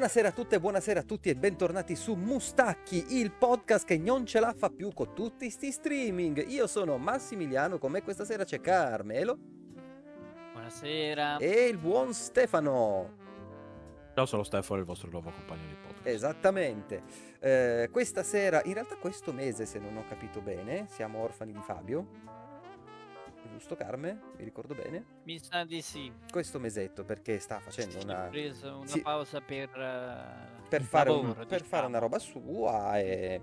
Buonasera a tutte, buonasera a tutti e bentornati su Mustacchi, il podcast che non ce la fa più con tutti sti streaming. Io sono Massimiliano, con me questa sera c'è Carmelo. Buonasera. E il buon Stefano. Ciao, sono Stefano, il vostro nuovo compagno di podcast. Esattamente. Eh, questa sera, in realtà questo mese, se non ho capito bene, siamo orfani di Fabio giusto Carme? Mi ricordo bene? Mi sa di sì. Questo mesetto perché sta facendo sì, una... Preso una sì. pausa per... Uh, per, fare, lavoro, un, per diciamo. fare, una roba sua e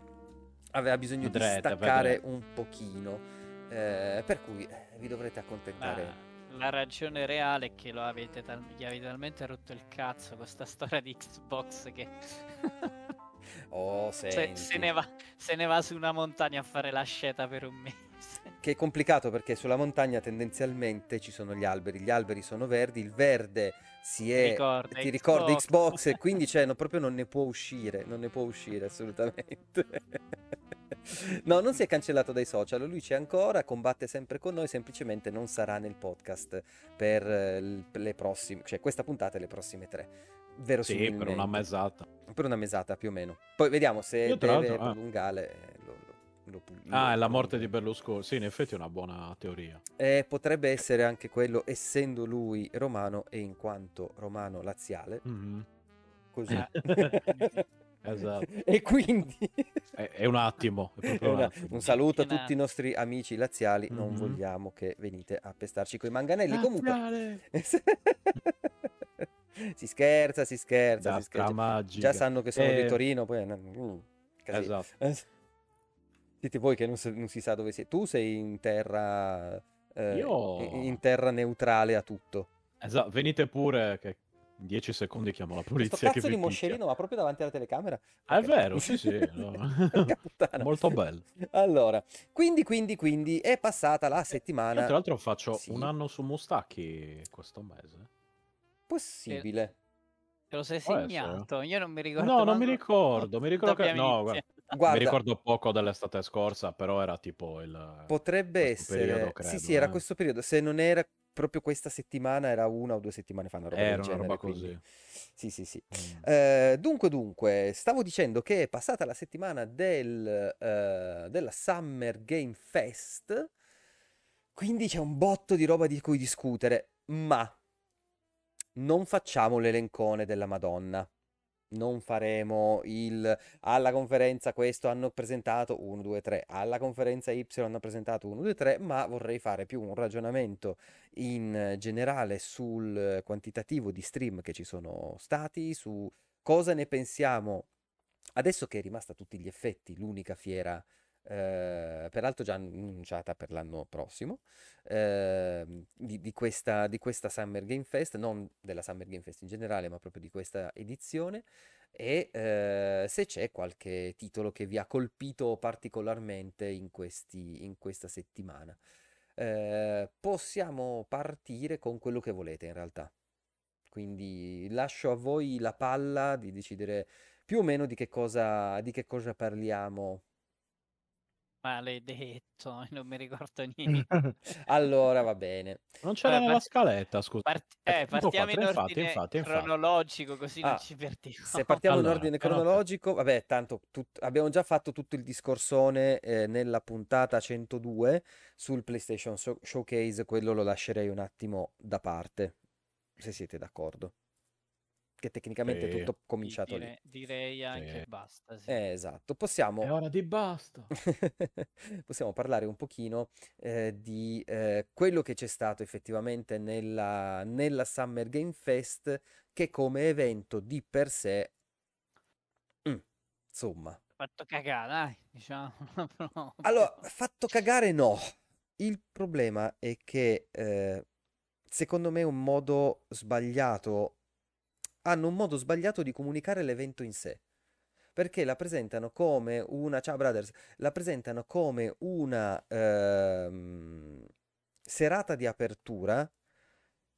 aveva bisogno Vedrete, di staccare un pochino. Eh, per cui eh, vi dovrete accontentare. Ma la ragione reale è che lo avete tal- gli avete talmente rotto il cazzo con sta storia di Xbox che... Oh, se, senti. se, ne va, se ne va su una montagna a fare la sceta per un mese. Che è complicato perché sulla montagna tendenzialmente ci sono gli alberi, gli alberi sono verdi, il verde si è, ricorda ti ricorda Xbox. Xbox e quindi cioè, no, proprio non ne può uscire, non ne può uscire assolutamente. No, non si è cancellato dai social, lui c'è ancora, combatte sempre con noi, semplicemente non sarà nel podcast per eh, le prossime, cioè questa puntata e le prossime tre. Sì, Verosimilmente. per una mesata. Per una mesata più o meno. Poi vediamo se Io, deve ah. prolungare. eh, Lo, lo- Ah, lo è la morte di Berlusconi. Sì, in effetti è una buona teoria. Eh, potrebbe essere anche quello, essendo lui romano e in quanto romano laziale, Mhm. così. Eh. Esatto. e quindi È, è un attimo. È proprio un Una- attimo. un saluto a tutti i nostri amici laziali. Non Mhm. vogliamo che venite a pestarci coi manganelli. Comunque, si scherza, si scherza, si scherza. Già sanno che sono Eh, di Torino, poi mm. Esatto. Siete voi che non, sa- non si sa dove sei. Tu sei in terra. eh, Io- in- terra neutrale a tutto. Esatto. Venite pure che in 10 secondi chiamo la Questo polizia che cazzo di moscerino, ma proprio davanti alla telecamera. Ah, è Ok. vero, sì, sì. no. Molto bello. Allora, quindi, quindi, quindi è passata la Io, settimana tra l'altro faccio Sì. un anno su Mustacchi questo mese. possibile. Te lo sei segnato? Io non mi ricordo. No, non mi ricordo. Mi ricordo che... No, guarda, Guarda, mi ricordo poco dell'estate scorsa, però era tipo il... potrebbe essere... periodo, sì, credo, sì, era eh. questo periodo. Se non era proprio questa settimana, era una o due settimane fa, una roba Era una genere, roba quindi- così. Sì, sì, sì. Mm. Eh, dunque, dunque, stavo dicendo che è passata la settimana del, eh, della Summer Game Fest, quindi c'è un botto di roba di cui discutere, ma non facciamo l'elencone della Madonna. Non faremo il alla conferenza questo hanno presentato 1, 2, 3, alla conferenza Y hanno presentato 1, 2, 3, ma vorrei fare più un ragionamento in generale sul quantitativo di stream che ci sono stati, su cosa ne pensiamo adesso che è rimasta a tutti gli effetti l'unica fiera, eh, peraltro già annunciata per l'anno prossimo, ehm, di, di questa, di questa Summer Game Fest, non della Summer Game Fest in generale, ma proprio di questa edizione, e eh, se c'è qualche titolo che vi ha colpito particolarmente in, questi, in questa settimana. Eh, possiamo partire con quello che volete in realtà. Quindi lascio a voi la palla di decidere più o meno di che cosa, di che cosa parliamo. Maledetto, non mi ricordo niente. Allora, va bene. Non c'era Vabbè, nella part- scaletta, scusa. Part- Eh, eh, partiamo fatto, in infatti, ordine infatti, infatti. cronologico così Ah, non ci perdiamo. Se partiamo in Allora, ordine però- cronologico, vabbè, tanto tut- abbiamo già fatto tutto il discorsone eh, nella puntata 102 sul PlayStation Show- Showcase, quello lo lascerei un attimo da parte, se siete d'accordo. Che tecnicamente è Sì. tutto cominciato lì. Dire- direi anche Sì. basta. Sì. Eh, esatto, possiamo... È ora di basta. possiamo parlare un pochino eh, di eh, quello che c'è stato effettivamente nella, nella Summer Game Fest, che come evento di per sé, mm, insomma, Fatto cagare, dai, diciamo. proprio. allora, fatto cagare no. Il problema è che eh, secondo me è un modo sbagliato, hanno un modo sbagliato di comunicare l'evento in sé. Perché la presentano come una, ciao brothers, la presentano come una ehm, serata di apertura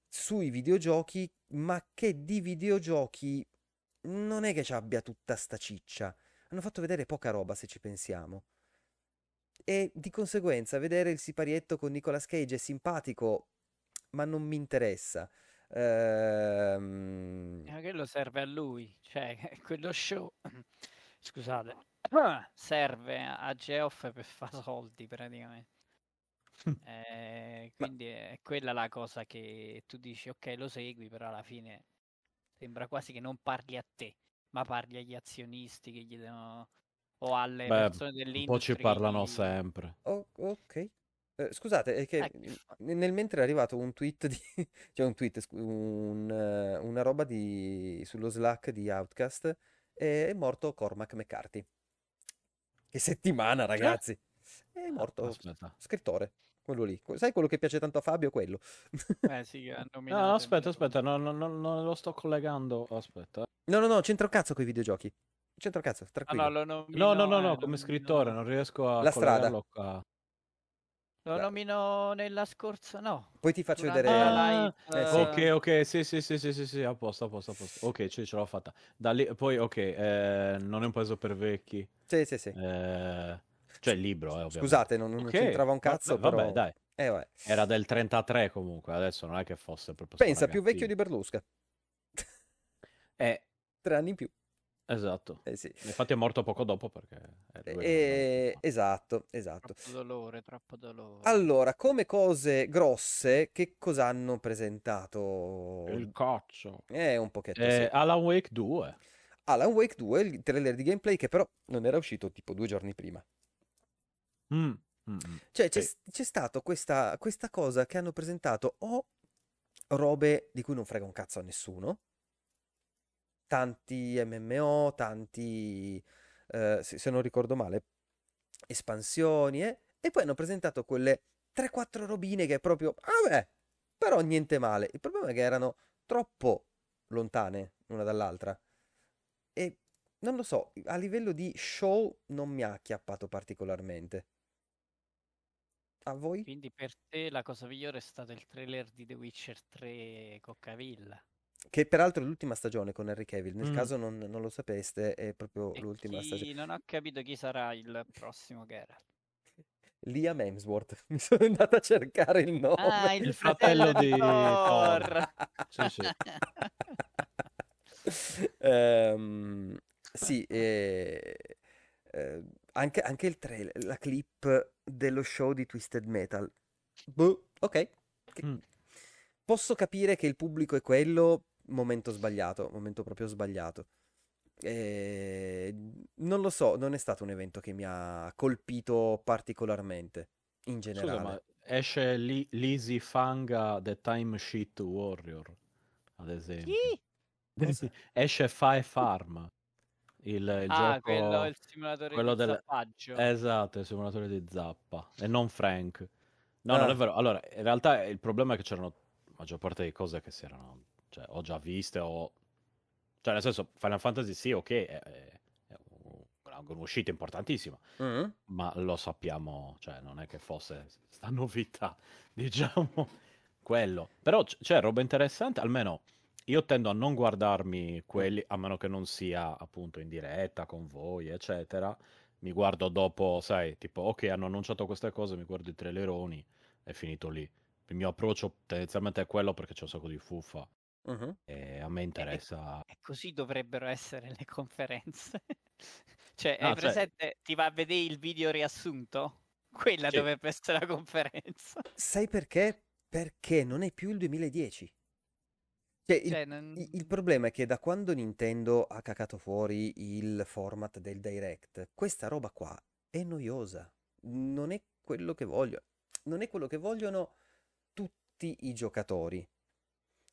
sui videogiochi, ma che di videogiochi non è che ci abbia tutta sta ciccia. Hanno fatto vedere poca roba se ci pensiamo. E di conseguenza vedere il siparietto con Nicolas Cage è simpatico, ma non mi interessa. Ehm, Ma quello serve a lui, cioè quello show, scusate, serve a Geoff per fare soldi praticamente. Eh, Ma- quindi è quella la cosa che tu dici, ok, lo segui, però alla fine sembra quasi che non parli a te, ma parli agli azionisti che gli devono o alle Beh, persone un po' ci dell'industria. parlano sempre. oh, ok. Eh, scusate, è che Eh, n- nel mentre è arrivato un tweet di... cioè un tweet, scu- un, eh, una roba di... sullo Slack di Outcast è morto Cormac McCarthy. Che settimana, ragazzi! È morto Aspetta. scrittore, quello lì. Sai quello che piace tanto a Fabio? Quello. Eh sì, che ha No, nominato no, il aspetta, aspetta, no, no, no, non lo sto collegando. Aspetta. No, no, no, c'entra un cazzo con i videogiochi. C'entra un cazzo, Ah, tranquillo. no, lo No, nomino, no, no, eh, no, come nomino- scrittore non riesco a La strada. collegarlo qua. Lo La- nomino nella scorsa, no. Poi ti faccio durante vedere... live, Eh, sì. Ok, ok, sì, sì, sì, sì, sì, sì, a posto, a posto, a posto. Ok, ce, ce l'ho fatta. Da lì, poi, ok, eh, non è un peso per vecchi. Sì, sì, sì. Eh, cioè il libro, eh, ovviamente. Scusate, non, non Ok, c'entrava un vabbè, cazzo, vabbè, però... dai. Eh, vabbè. Era del 33 comunque, adesso non è che fosse proprio Pensa, più vecchio di. Berlusca. Eh, Tre anni in più. Esatto. Eh sì. Infatti è morto poco dopo perché... eh, era Eh, esatto, esatto. Troppo dolore, troppo dolore. Allora, come cose grosse, che cosa hanno presentato? Il cazzo. Eh, un pochetto, Eh, sì. Alan Wake 2. Alan Wake 2, il trailer di gameplay che però non era uscito tipo due giorni prima. Mm, mm, mm. Cioè, c'è, Sì. c'è stato questa, questa cosa che hanno presentato o robe di cui non frega un cazzo a nessuno, tanti MMO, tanti, eh, se, non ricordo male, espansioni, eh, e poi hanno presentato quelle 3-4 robine che proprio, vabbè, però niente male. Il problema è che erano troppo lontane l'una dall'altra. E non lo so, a livello di show non mi ha acchiappato particolarmente. A voi? Quindi per te la cosa migliore è stato il trailer di The Witcher 3 con Cavill. Che peraltro è l'ultima stagione con Henry Cavill, nel Mm. caso non, non lo sapeste, è proprio E l'ultima chi- stagione. Non ho capito chi sarà il prossimo Geralt. Liam Hemsworth, mi sono andato a cercare il nome. Ah, il, Il fratello di Thor. Sì, sì. Ehm, sì, eh, eh, anche, anche il trailer, la clip dello show di Twisted Metal. Boh, ok. Che- Mm. Posso capire che il pubblico è quello, momento sbagliato, momento proprio sbagliato. Eh, non lo so, non è stato un evento che mi ha colpito particolarmente, in Scusa, generale. ma esce Li- Lizzy Fanga The Time Sheet Warrior, ad esempio. Chi? Esce Fae Farm, il, il Ah, gioco... quello è il simulatore quello di del- zappaggio. Esatto, il simulatore di zappa, e non Frank. No, non Ah. è vero. Allora, in realtà il problema è che c'erano maggior parte di cose che si erano, cioè, ho già viste o... Cioè, nel senso, Final Fantasy sì, ok, è, è- è un- un'uscita importantissima, Mm? ma lo sappiamo, cioè, non è che fosse sta novità, diciamo, quello. Però c- c'è roba interessante, almeno io tendo a non guardarmi quelli, a meno che non sia appunto in diretta con voi, eccetera. Mi guardo dopo, sai, tipo, ok, hanno annunciato queste cose, mi guardo i traileroni, è finito lì. Il mio approccio tendenzialmente è quello perché c'è un sacco di fuffa Mhm. e a me interessa... E così dovrebbero essere le conferenze. cioè, hai cioè- presente? Ti va a vedere il video riassunto? Quella Sì. dovrebbe essere la conferenza. Sai perché? Perché non è più il 2010. Cioè, il, Cioè, non- il problema è che da quando Nintendo ha cacato fuori il format del Direct, questa roba qua è noiosa. Non è quello che voglio. Non è quello che vogliono tutti i giocatori.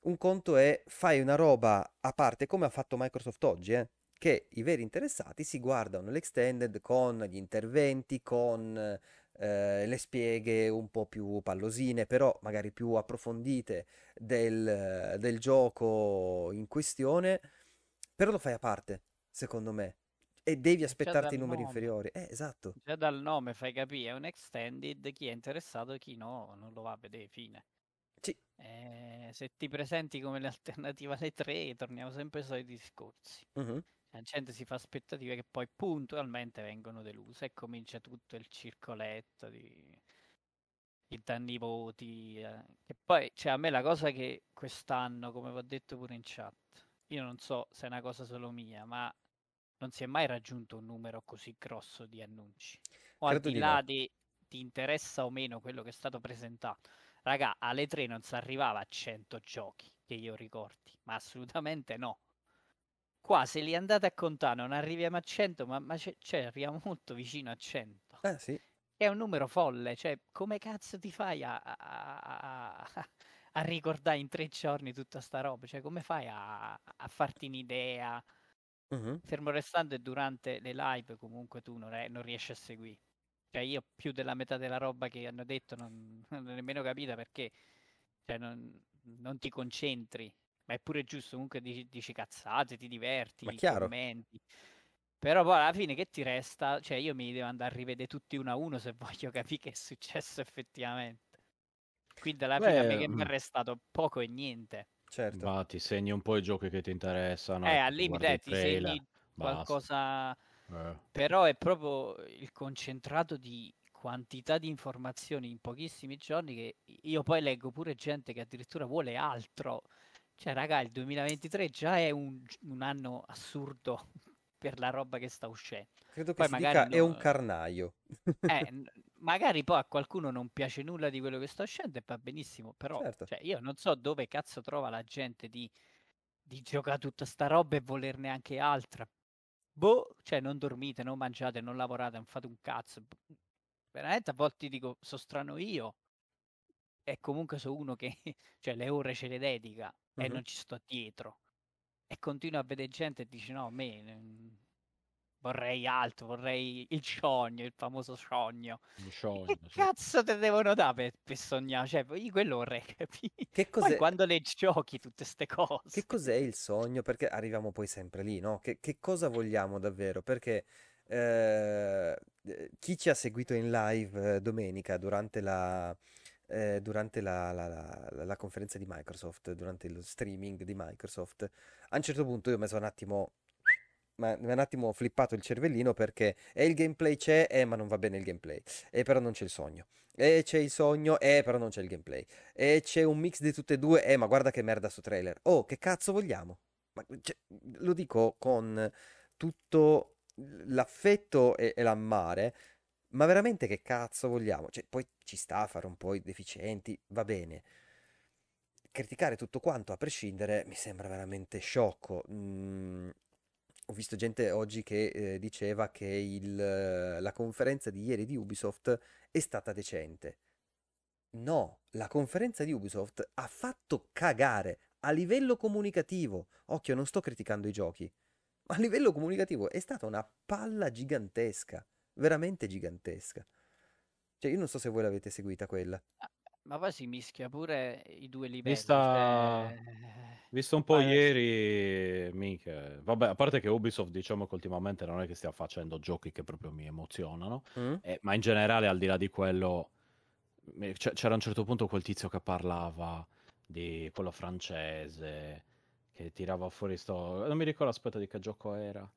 Un conto è fai una roba a parte come ha fatto Microsoft oggi, eh, che i veri interessati si guardano l'extended con gli interventi, con eh, le spieghe un po' più pallosine, però magari più approfondite del, del gioco in questione, però lo fai a parte, secondo me. E devi aspettarti i numeri nome. inferiori. Eh, esatto. Già dal nome fai capire, è un extended, chi è interessato e chi no, non lo va a vedere, fine. Eh, se ti presenti come l'alternativa alle tre, torniamo sempre ai soliti discorsi. Mhm. La gente si fa aspettative che poi puntualmente vengono deluse e comincia tutto il circoletto di... i danni voti. Eh. E poi, cioè, a me la cosa che quest'anno, come vi ho detto pure in chat, io non so se è una cosa solo mia, ma non si è mai raggiunto un numero così grosso di annunci. O Credo al di di là no. di ti interessa o meno quello che è stato presentato. Raga, alle 3 non si arrivava a 100 giochi, che io ricordi, ma assolutamente no. Qua se li andate a contare non arriviamo a 100, ma, ma c'è, cioè, arriviamo molto vicino a 100. Eh sì, È un numero folle, cioè come cazzo ti fai a, a- a- a- a ricordare in tre giorni tutta sta roba? Cioè come fai a, a farti un'idea? mhm. Fermo restando e durante le live comunque tu non, re- non riesci a seguire. Cioè io più della metà della roba che hanno detto non, non ho nemmeno capita perché cioè, non, non ti concentri. Ma è pure giusto, comunque dici, dici cazzate, ti diverti, Ma chiaro. commenti. Però poi alla fine che ti resta? Cioè io mi devo andare a rivedere tutti uno a uno se voglio capire che è successo effettivamente. Quindi alla fine a me Beh, che mi è mm. restato poco e niente. certo. Va, ti segni un po' i giochi che ti interessano, eh, al limite eh, ti segni basta. Eh. però è proprio il concentrato di quantità di informazioni in pochissimi giorni che io poi leggo pure gente che addirittura vuole altro. Cioè, raga, il 2023 già è un, un anno assurdo per la roba che sta uscendo. Credo che Poi si magari dica è un carnaio. Eh, magari poi a qualcuno non piace nulla di quello che sta uscendo e va benissimo, però Certo. cioè, io non so dove cazzo trova la gente di, di giocare tutta sta roba e volerne anche altra. Boh, cioè non dormite, non mangiate, non lavorate, non fate un cazzo. B- Veramente a volte dico, sono strano io. E comunque sono uno che cioè, le ore ce le dedica e Mhm. non ci sto dietro. E continuo a vedere gente e dice no, a me vorrei altro, vorrei il sogno, il famoso sogno. E sogno, che sì. cazzo te devono dare per, per sognare? Cioè, io quello vorrei capire. Che Poi cos'è, quando le giochi tutte ste che cose. cos'è il sogno? Perché arriviamo poi sempre lì, no? Che, che cosa vogliamo davvero? Perché eh, eh, chi ci ha seguito in live eh, domenica durante la, eh, durante la, la- la- la conferenza di Microsoft, durante lo streaming di Microsoft, a un certo punto io mi sono un attimo, ma mi ha un attimo flippato il cervellino perché e il gameplay c'è, eh, ma non va bene il gameplay, e però non c'è il sogno. E c'è il sogno, eh, però non c'è il gameplay. E c'è un mix di tutte e due, eh, ma guarda che merda sto trailer. Oh, che cazzo vogliamo? Ma, cioè, lo dico con tutto l'affetto e, e l'ammare, ma veramente che cazzo vogliamo? Cioè, poi ci sta a fare un po' i deficienti, va bene. Criticare tutto quanto a prescindere mi sembra veramente sciocco. Mm, ho visto gente oggi che eh, diceva che il, eh, la conferenza di ieri di Ubisoft è stata decente. No, la conferenza di Ubisoft ha fatto cagare a livello comunicativo. Occhio, non sto criticando i giochi, ma a livello comunicativo è stata una palla gigantesca, veramente gigantesca. Cioè, io non so se voi l'avete seguita quella. Ma poi si mischia pure i due livelli. Vista, Cioè... visto un po' verso- ieri, mica. Vabbè, a parte che Ubisoft, diciamo che ultimamente non è che stia facendo giochi che proprio mi emozionano, Mm? eh, ma in generale, al di là di quello, mi- c'è- c'era a un certo punto quel tizio che parlava di quello francese, che tirava fuori sto... Non mi ricordo, aspetta, di che gioco era.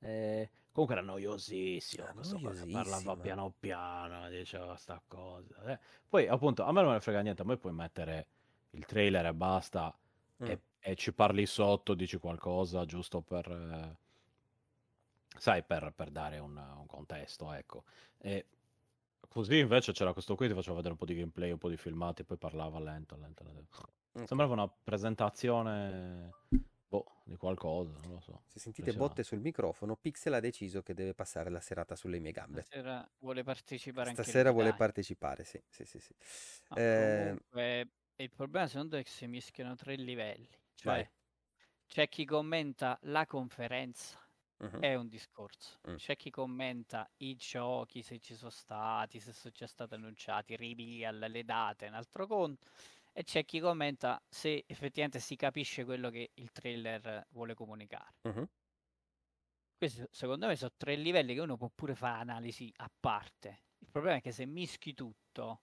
Eh, comunque era noiosissimo, Ah, questo qua parlava piano piano, diceva sta cosa. eh. Poi, appunto, a me non me ne frega niente, a me puoi mettere il trailer e basta Mm. e, e ci parli sotto, dici qualcosa giusto per, eh, sai, per, per dare un, un contesto, ecco. E così invece c'era questo qui, ti faceva vedere un po' di gameplay, un po' di filmati, poi parlava lento, lento, lento. Ok. Sembrava una presentazione, boh, di qualcosa, non lo so. Se sentite Impressionante. botte sul microfono, Pixel ha deciso che deve passare la serata sulle mie gambe. Stasera vuole partecipare anche Stasera vuole dai. partecipare, sì, sì, sì, sì. No, Eh, comunque, il problema secondo me è che si mischiano tre livelli. Vai. Cioè, c'è chi commenta la conferenza, mhm. è un discorso. Mm. C'è chi commenta i giochi, se ci sono stati, se sono già stati annunciati, reveal, le date, è un altro conto. E c'è chi commenta se effettivamente si capisce quello che il trailer vuole comunicare. Mhm. Questi secondo me sono tre livelli che uno può pure fare analisi a parte. Il problema è che se mischi tutto,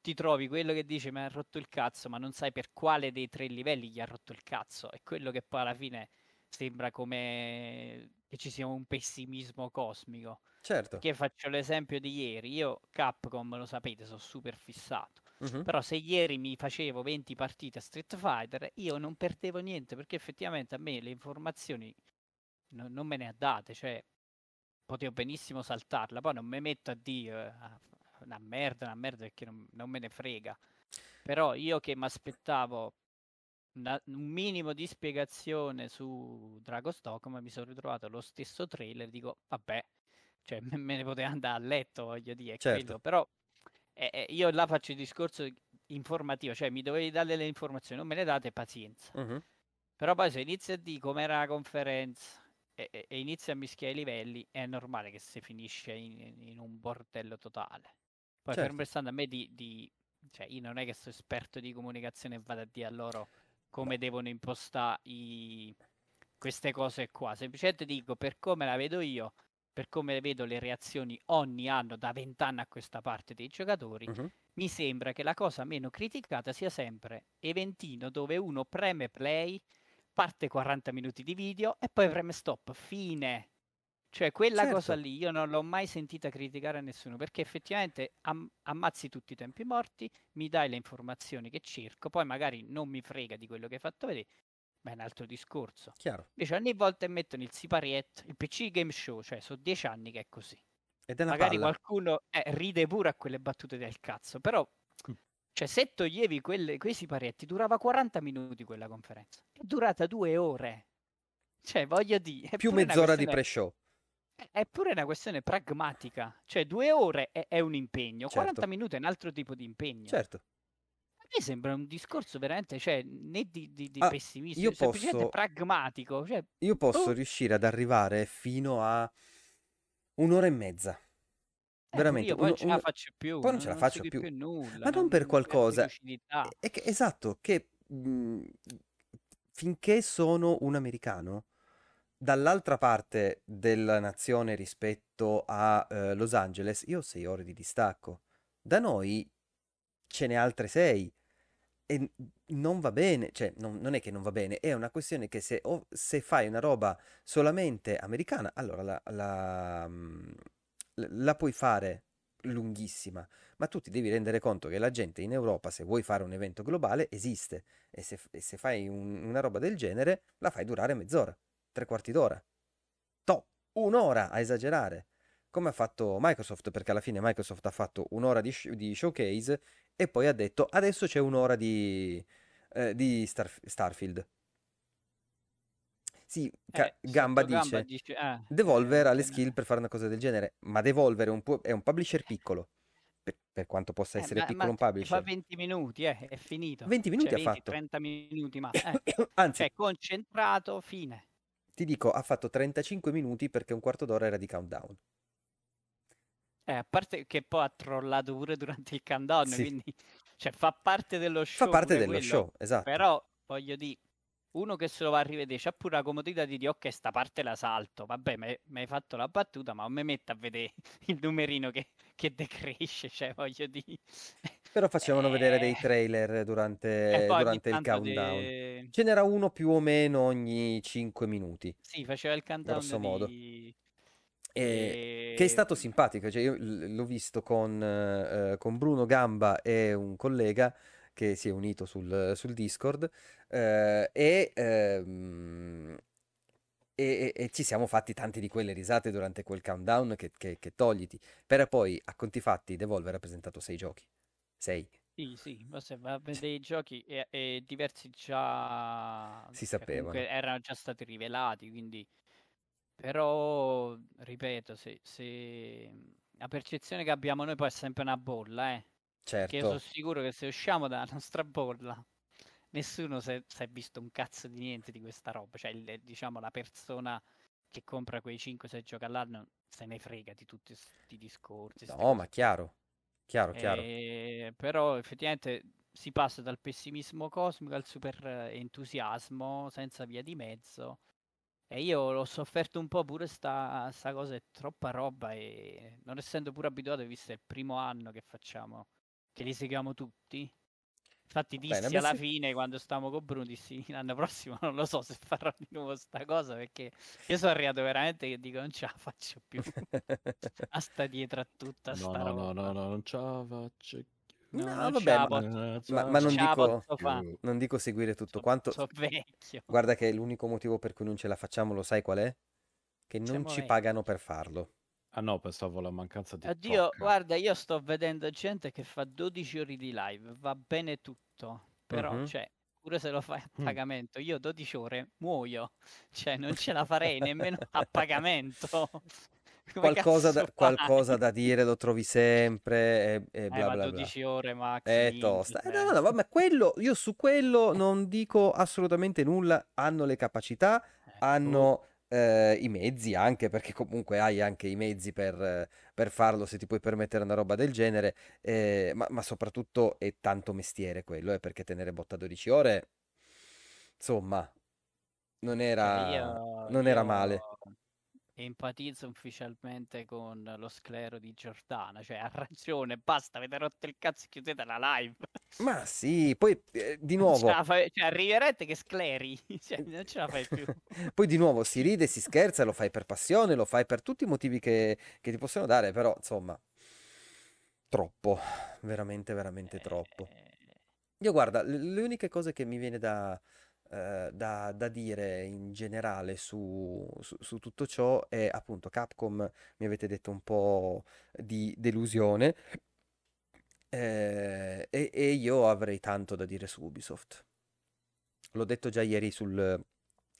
ti trovi quello che dice mi ha rotto il cazzo, ma non sai per quale dei tre livelli gli ha rotto il cazzo. E quello che poi alla fine sembra come che ci sia un pessimismo cosmico. Certo. Che faccio l'esempio di ieri. Io Capcom, lo sapete, sono super fissato. Mhm. Però se ieri mi facevo 20 partite a Street Fighter, io non perdevo niente perché effettivamente a me le informazioni no- non me ne ha date, cioè potevo benissimo saltarla, poi non mi metto a dire ah, una merda, una merda perché non, non me ne frega. Però io che mi aspettavo una- un minimo di spiegazione su Dragon's Dogma mi sono ritrovato lo stesso trailer, dico vabbè, cioè me, ne potevo andare a letto, voglio dire, Certo. quello, però eh, io là faccio il discorso informativo, cioè mi dovevi dare delle informazioni, non me le date, pazienza. Mhm. Però poi se inizia a dire com'era la conferenza e, e- e inizia a mischiare i livelli, è normale che si finisce in, in un bordello totale. Poi Certo. fermo restando a me di, di- Cioè, io non è che sono esperto di comunicazione e vado a dire a loro come devono impostare i- queste cose qua. Semplicemente dico, per come la vedo io, per come vedo le reazioni ogni anno da vent'anni a questa parte dei giocatori, Mhm. mi sembra che la cosa meno criticata sia sempre eventino dove uno preme play, parte 40 minuti di video e poi preme stop, fine. Cioè quella cosa Certo. lì io non l'ho mai sentita criticare a nessuno perché effettivamente am- ammazzi tutti i tempi morti, mi dai le informazioni che cerco, poi magari non mi frega di quello che hai fatto vedere, ma è un altro discorso. Chiaro. Invece ogni volta mettono il siparietto, il PC Game Show, cioè sono dieci anni che è così. Ed è una Magari palla. qualcuno eh, ride pure a quelle battute del cazzo, però Mm. cioè, se toglievi quelle, quei siparietti, durava 40 minuti quella conferenza. È durata due ore. Cioè, voglio dire, Più mezz'ora di pre-show. È pure una questione pragmatica. Cioè, due ore è, è un impegno, 40 Certo. minuti è un altro tipo di impegno. Certo. Me sembra un discorso veramente, cioè, né di, di, di Ah, pessimismo, io semplicemente posso- pragmatico. Cioè, Io posso Oh. riuscire ad arrivare fino a un'ora e mezza. eh, Veramente. io poi uno- non ce la faccio più, poi non ce la faccio segui più. nulla, Ma non per perdo qualcosa. È che- esatto, che mh, finché sono un americano, dall'altra parte della nazione rispetto a eh, Los Angeles, io ho sei ore di distacco. Da noi ce n'è altre sei. E non va bene, cioè non, non è che non va bene, è una questione che se, o se fai una roba solamente americana, allora la, la, mm, l- la puoi fare lunghissima, ma tu ti devi rendere conto che la gente in Europa, se vuoi fare un evento globale, esiste e se, e se fai un- una roba del genere, la fai durare mezz'ora, tre quarti d'ora, to, un'ora a esagerare, come ha fatto Microsoft, perché alla fine Microsoft ha fatto un'ora di, sh- di showcase e poi ha detto adesso c'è un'ora di, eh, di Starf- Starfield. Sì, Ca- Eh, Gamba dice, dice, ah, Devolver eh, ha le skill per fare una cosa del genere, ma Devolver è un, pu- è un publisher piccolo, per, per quanto possa Eh, essere ma- piccolo ma un ti fa publisher. 20 minuti, eh, è finito. 20 minuti Cioè, ha fatto. 30 minuti, ma eh, Anzi, cioè concentrato, fine. ti dico, ha fatto 35 minuti perché un quarto d'ora era di countdown. Eh, a parte che poi ha trollato pure durante il countdown, Sì. quindi cioè, fa parte dello Fa show. parte pure dello quello. show, esatto. Però voglio dire, uno che se lo va a rivedere c'ha pure la comodità di dire ok, sta parte la salto. Vabbè, mi hai fatto la battuta, ma non mi metto a vedere il numerino che, che decresce, cioè voglio dire. Però facevano vedere dei Eh, trailer durante, durante il countdown. de- Ce n'era uno più o meno ogni 5 minuti, Sì, faceva il countdown grosso modo. E- Che è stato e- simpatico, cioè io l'ho visto con, eh, con Bruno Gamba e un collega che si è unito sul, sul Discord eh, e, ehm, e- e- ci siamo fatti tanti di quelle risate durante quel countdown che, che- che togliti. Per poi, a conti fatti, Devolver ha presentato sei giochi. Sei, Sì, sì, ma se va a vedere i giochi e, e diversi già si sapevano. erano già stati rivelati, quindi però ripeto, se, se la percezione che abbiamo noi poi è sempre una bolla, eh. Che io sono Certo, sicuro che se usciamo dalla nostra bolla, nessuno si è visto un cazzo di niente di questa roba. Cioè, il- diciamo, la persona che compra quei 5-6 giochi all'anno se ne frega di tutti questi discorsi. no, ma chiaro, chiaro, chiaro. Eh, però effettivamente si passa dal pessimismo cosmico al super eh, entusiasmo senza via di mezzo. E io l'ho sofferto un po' pure sta, sta cosa, è troppa roba e non essendo pure abituato, visto è il primo anno che facciamo, che li seguiamo tutti, Infatti dissi Bene, alla sì. fine quando stavamo con Bruno, dissi l'anno prossimo non lo so se farò di nuovo sta cosa perché io sono arrivato veramente che dico non ce la faccio più. a sta dietro a tutta No, sta no, roba. no, no, no, non ce la faccio No, No, vabbè, ma, posso, ma- ma non dico, non dico seguire tutto So, quanto. so vecchio. Guarda che l'unico motivo per cui non ce la facciamo, lo sai qual è? Che non Siamo ci vecchi. pagano per farlo. Ah no, pensavo la mancanza di Oddio, tocca. guarda, io sto vedendo gente che fa 12 ore di live, va bene tutto, però, Mhm. cioè, pure se lo fai a pagamento, io 12 ore muoio, cioè, non ce la farei nemmeno a pagamento. Come Qualcosa da, cazzo qualcosa da dire lo trovi sempre e, e Eh, bla ma bla bla. 12 ore max, È minchia, tosta. Eh, no, no, no, vabbè, quello, io su quello non dico assolutamente nulla. Hanno le capacità, Eh, boh. hanno eh, i mezzi anche, perché comunque hai anche i mezzi per, eh, per farlo se ti puoi permettere una roba del genere. eh, ma, ma soprattutto è tanto mestiere quello, eh, perché tenere botta 12 ore, insomma, non era, io, non era male. Empatizzo ufficialmente con lo sclero di Giordana, cioè ha ragione, basta, avete rotto il cazzo chiudete la live. Ma sì, poi eh, di nuovo. fai, cioè arriverete che scleri, cioè, non ce la fai più. Poi di nuovo si ride, si scherza, lo fai per passione, lo fai per tutti i motivi che, che ti possono dare, però insomma, troppo, veramente, veramente troppo. Eh, Io guarda, le, le uniche cose che mi viene da, eh, da- da dire in generale su, su- su tutto ciò è appunto Capcom, mi avete detto un po' di delusione, eh, e, e io avrei tanto da dire su Ubisoft. L'ho detto già ieri sul,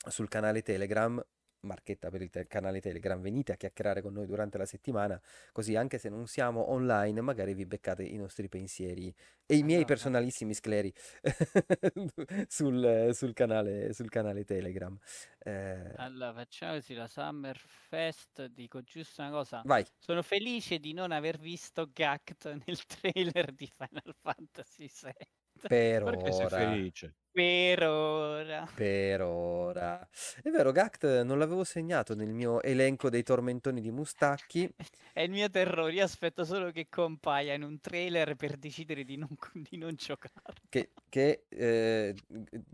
sul canale Telegram, marchetta per il te- canale Telegram, venite a chiacchierare con noi durante la settimana, così anche se non siamo online, magari vi beccate i nostri pensieri e i miei Allora. personalissimi scleri sul, sul canale, sul canale Telegram. Eh, allora, facciamo così, la Summer Fest, dico giusto una cosa. vai, Sono felice di non aver visto Gact nel trailer di Final Fantasy VII. Per Perché sei ora. felice? Per ora. Per ora. È vero, Gact non l'avevo segnato nel mio elenco dei tormentoni di Mustacchi. È il mio terrore, io aspetto solo che compaia in un trailer per decidere di non, di non giocare. Che, che, eh,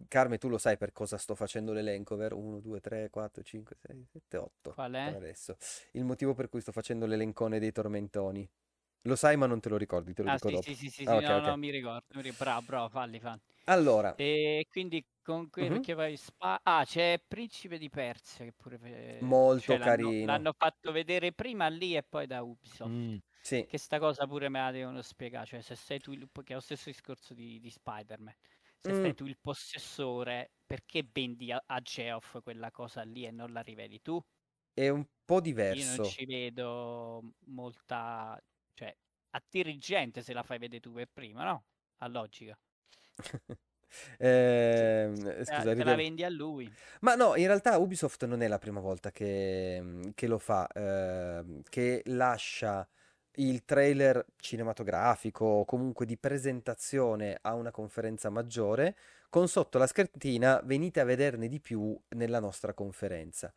Carme, tu lo sai per cosa sto facendo l'elenco, vero? 1, 2, 3, 4, 5, 6, 7, 8. Qual Per è? adesso. Il motivo per cui sto facendo l'elencone dei tormentoni. Lo sai, ma non te lo ricordi, te lo Ah dico sì, dopo. sì, sì, sì, Ah, sì, ok, no, ok. no, mi ricordo, mi ricordo. Bravo, bravo, falli, falli. Allora, E quindi con que- Mhm. perché poi Spa- Ah, c'è Principe di Persia che pure molto cioè, l'hanno, carino. l'hanno fatto vedere prima lì e poi da Ubisoft. Mm. Sì, Che sta cosa pure me la devono spiegare, cioè se sei tu il, che è lo stesso discorso di, di Spider-Man. Se Mm. sei tu il possessore, perché vendi a, a Geoff quella cosa lì e non la riveli tu? è un po' Io diverso. non ci vedo molta, cioè, attiri gente se la fai vedere tu per prima, no? A logica. Ehm, la- scusa, te la vendi a lui. Ma no, in realtà Ubisoft non è la prima volta che, che lo fa, ehm, che lascia il trailer cinematografico o comunque di presentazione a una conferenza maggiore con sotto la schertina venite a vederne di più nella nostra conferenza.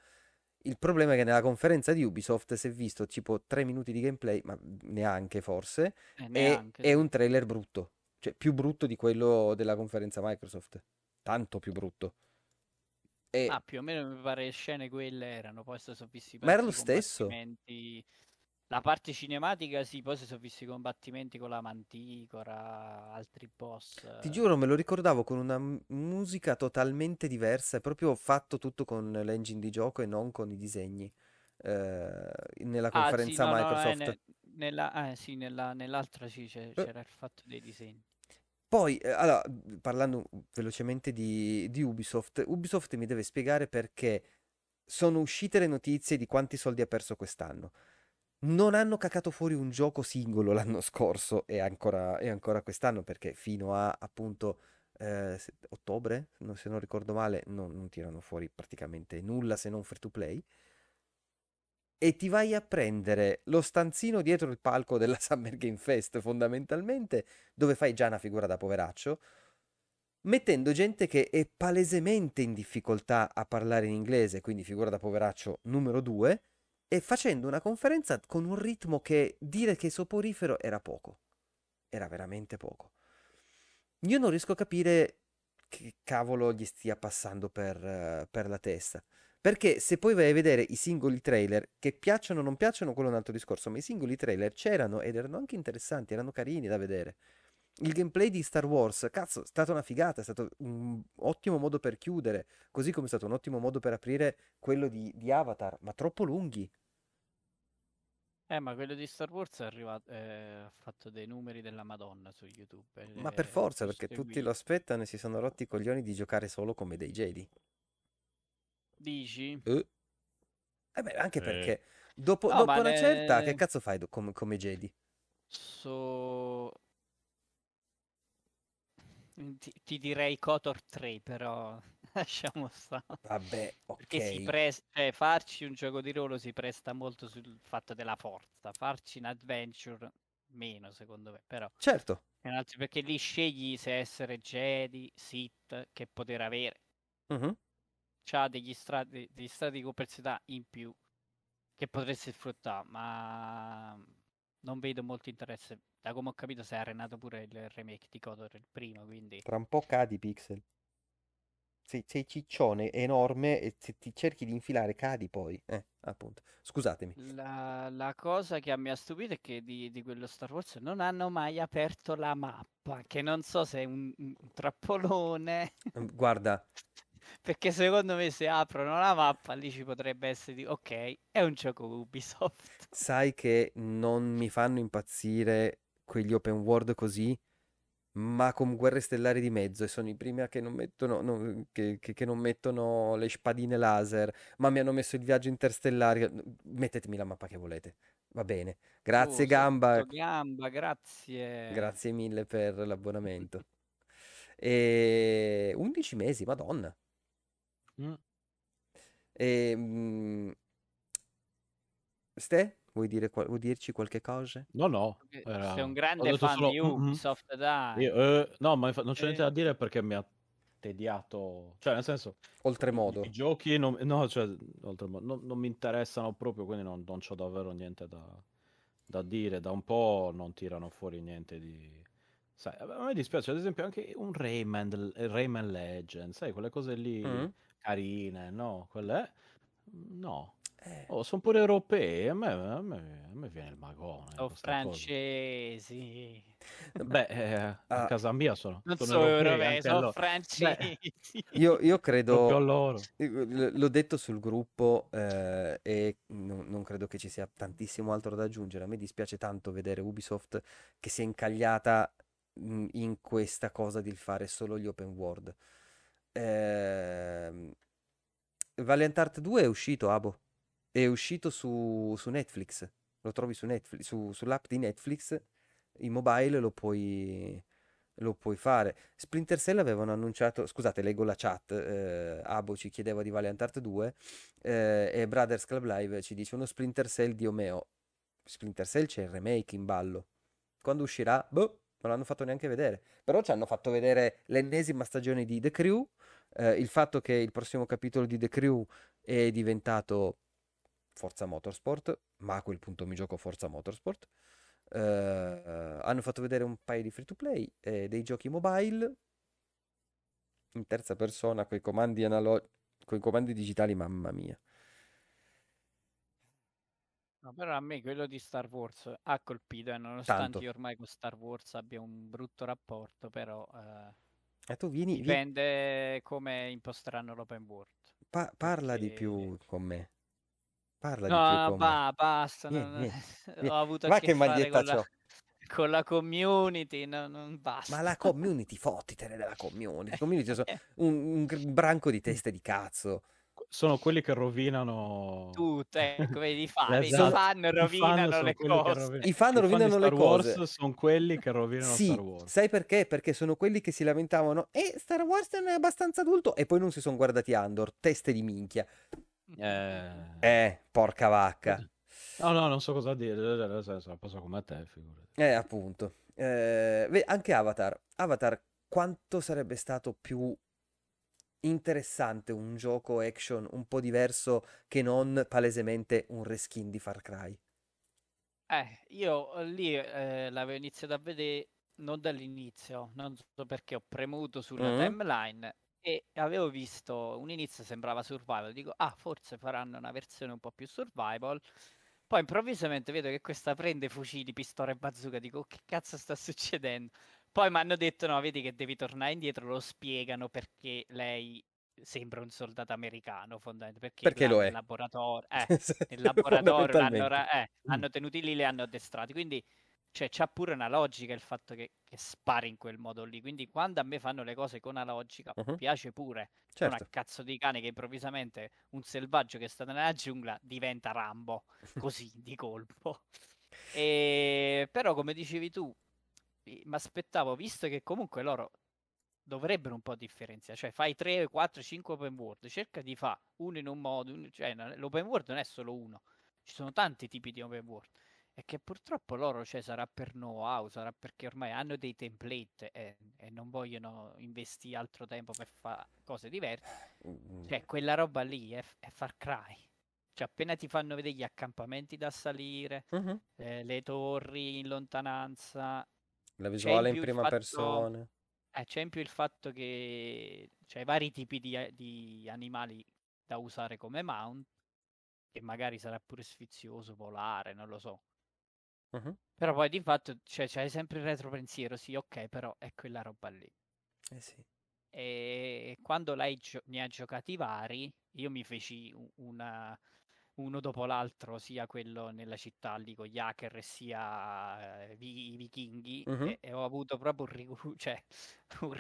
Il problema è che nella conferenza di Ubisoft si è visto tipo 3 minuti di gameplay, ma neanche forse, Eh, e neanche, è sì. un trailer brutto, cioè più brutto di quello della conferenza Microsoft, tanto più brutto. E Ah, più o meno mi pare le scene quelle erano, poi sono visti Ma era lo stesso? La parte cinematica sì, poi si sono visti i combattimenti con la Manticora, altri boss. Ti giuro, me lo ricordavo con una m- musica totalmente diversa, è proprio fatto tutto con l'engine di gioco e non con i disegni. eh, nella Ah, sì, conferenza no, no, no, eh, Microsoft. ne- nella, ah, sì, nella- nell'altra sì, c'è- Eh. c'era il fatto dei disegni. Poi, eh, allora, parlando velocemente di, di Ubisoft, Ubisoft mi deve spiegare perché sono uscite le notizie di quanti soldi ha perso quest'anno. Non hanno cacato fuori un gioco singolo l'anno scorso e ancora, e ancora quest'anno perché fino a appunto eh, ottobre, se non ricordo male, non, non tirano fuori praticamente nulla se non free to play. E ti vai a prendere lo stanzino dietro il palco della Summer Game Fest, fondamentalmente, dove fai già una figura da poveraccio, mettendo gente che è palesemente in difficoltà a parlare in inglese, quindi figura da poveraccio numero due, e facendo una conferenza con un ritmo che dire che soporifero era poco. Era veramente poco. io non riesco a capire che cavolo gli stia passando per, eh, per la testa. Perché se poi vai a vedere i singoli trailer, che piacciono o non piacciono, quello è un altro discorso, ma i singoli trailer c'erano ed erano anche interessanti, erano carini da vedere. Il gameplay di Star Wars, cazzo, è stata una figata, è stato un ottimo modo per chiudere, così come è stato un ottimo modo per aprire quello di, di Avatar, ma troppo lunghi. Eh, ma quello di Star Wars è arrivato, eh, ha fatto dei numeri della Madonna su YouTube. Ma per eh, forza, perché tutti lo seguito. aspettano e si sono rotti i coglioni di giocare solo come dei Jedi. Dici? Eh. Eh beh, anche Sì. perché dopo, No, dopo una ne- certa, che cazzo fai do- come, come Jedi? So... Ti, ti direi Kotor 3, però lasciamo stare. Vabbè, Perché si ok. presta, cioè, farci un gioco di ruolo si presta molto sul fatto della forza, farci un adventure meno, secondo me, però Certo. altro- perché lì scegli se essere Jedi, Sith, che poter avere. Mhm. C'ha degli strati, degli strati di complessità in più che potresti sfruttare, ma non vedo molto interesse. Da come ho capito si è arenato pure il remake di Kotor, il primo, quindi... Tra un po' cadi, Pixel. Sei, sei ciccione enorme e se ti cerchi di infilare cadi poi. Eh, appunto. Scusatemi. La, la cosa che mi ha stupito è che di, di quello Star Wars non hanno mai aperto la mappa, che non so se è un, un trappolone, Mm, Guarda, perché secondo me se aprono la mappa lì ci potrebbe essere di ok, è un gioco Ubisoft. sai che non mi fanno impazzire quegli open world così, ma con guerre stellari di mezzo e sono i primi a che non mettono, no, che, che- che non mettono le spadine laser, ma mi hanno messo il viaggio interstellare. Mettetemi la mappa che volete. Va bene. Grazie Oh, Gamba, gamba, grazie. grazie mille per l'abbonamento. E 11 mesi, Madonna. Mm. E, mm, Ste, vuoi dire, vuoi dirci qualche cosa? No, no. Era- Sei un ho grande fan solo, di. Ubisoft, dai. Io, eh, no, ma infa- non c'è niente Eh. da dire perché mi ha tediato. Cioè, nel senso, Oltremodo. i giochi non, no, cioè, oltremodo, non, non mi interessano proprio, quindi non, non c'ho davvero niente da, da dire. Da un po' non tirano fuori niente di. Sai, a me dispiace, ad esempio, anche un Rayman, Rayman Legend, sai, quelle cose lì Mm? carine, no? Quelle. No. Eh, Oh, sono pure europei, a me, a me- a me viene il magone. O questa cosa. francesi. Beh, eh, a Ah. casa mia sono, Non sono so europei europei, sono loro. francesi. io, io credo, io l- l'ho detto sul gruppo eh, e non, non credo che ci sia tantissimo altro da aggiungere. A me dispiace tanto vedere Ubisoft che si è incagliata mh, in questa cosa di fare solo gli open world. Ehm, Valiant Art 2 è uscito, Abo. È uscito su, su Netflix. Lo trovi su Netflix, su- sull'app di Netflix. In mobile lo puoi, lo puoi fare. Splinter Cell avevano annunciato, scusate, leggo la chat. eh, Abo ci chiedeva di Valiant Art 2 eh, e Brothers Club Live ci dice uno Splinter Cell di Omeo. Splinter Cell c'è il remake in ballo. Quando uscirà? Boh, non l'hanno fatto neanche vedere. Però ci hanno fatto vedere l'ennesima stagione di The Crew, eh, il fatto che il prossimo capitolo di The Crew è diventato Forza Motorsport, ma a quel punto mi gioco Forza Motorsport. Eh, hanno fatto vedere un paio di free to play, eh, dei giochi mobile in terza persona con i comandi analogici, con i comandi digitali, mamma mia. No, però a me quello di Star Wars ha colpito, e nonostante Tanto. io ormai con Star Wars abbia un brutto rapporto, però eh, E tu vieni, vi- dipende come imposteranno l'open world. pa- parla di perché- più con me. Parla No, di più no, con me. ba- basta, Vieni, non- vieni, ho vieni. avuto a che che fare maglietta con la, c'ho. con la community, no, non basta. Ma la community, fottitene della community. La community sono un, un gr- branco di teste di cazzo. Sono quelli che rovinano Tutto, ecco, vedi, i fan, vedi, i Esatto. fan I fan rovinano sono le quelli che cose. rovinano- I fan di rovinano le Star Wars cose. sono quelli che rovinano Sì, Star Wars. sai perché? Perché sono quelli che si lamentavano e Star Wars non è abbastanza adulto e poi non si sono guardati Andor, teste di minchia. Eh... Eh, porca vacca. No, no, non so cosa dire. Nel senso, la posso come te, figurati. Eh, appunto. Eh, ve- anche Avatar. Avatar, quanto sarebbe stato più interessante un gioco action un po' diverso che non palesemente un reskin di Far Cry? Eh, io lì eh, l'avevo iniziato a vedere non dall'inizio, non so perché ho premuto sulla Mm. timeline e avevo visto un inizio sembrava survival, dico ah forse faranno una versione un po' più survival, poi improvvisamente vedo che questa prende fucili, pistole e bazooka, dico "Oh, che cazzo sta succedendo? Poi mi hanno detto no, vedi che devi tornare indietro, lo spiegano perché lei sembra un soldato americano fondamentalmente, perché, Perché lo è. laboratorio, eh, nel laboratorio l'hanno, ra- eh, Mm. hanno tenuti lì, li hanno addestrati, quindi cioè, c'ha pure una logica il fatto che, che spari in quel modo lì. Quindi quando a me fanno le cose con una logica, Mhm. piace pure. Certo. cazzo di cane che improvvisamente un selvaggio che è stato nella giungla diventa Rambo, così di colpo. E... Però, come dicevi tu, mi aspettavo, visto che comunque loro dovrebbero un po' differenziare, cioè fai 3, 4, 5 open world, cerca di fare uno in un modo, uno- cioè l'open world non è solo uno, ci sono tanti tipi di open world. E che purtroppo loro, cioè, sarà per know-how, sarà perché ormai hanno dei template e, e non vogliono investire altro tempo per fare cose diverse. Mm. Cioè, quella roba lì è, è Far Cry. Cioè, appena ti fanno vedere gli accampamenti da salire, Mhm. eh, le torri in lontananza, La visuale in in prima fatto, persona. eh, c'è in più il fatto che c'è vari tipi di, di animali da usare come mount, che magari sarà pure sfizioso volare, non lo so. Mhm. Però poi di fatto cioè, c'hai sempre il retropensiero, sì, ok, però è quella roba lì. Eh sì. E quando lei gio- ne ha giocati vari, io mi feci una, uno dopo l'altro, sia quello nella città lì con gli hacker, sia eh, i vichinghi, Mhm. e, e ho avuto proprio un, rigu- cioè, un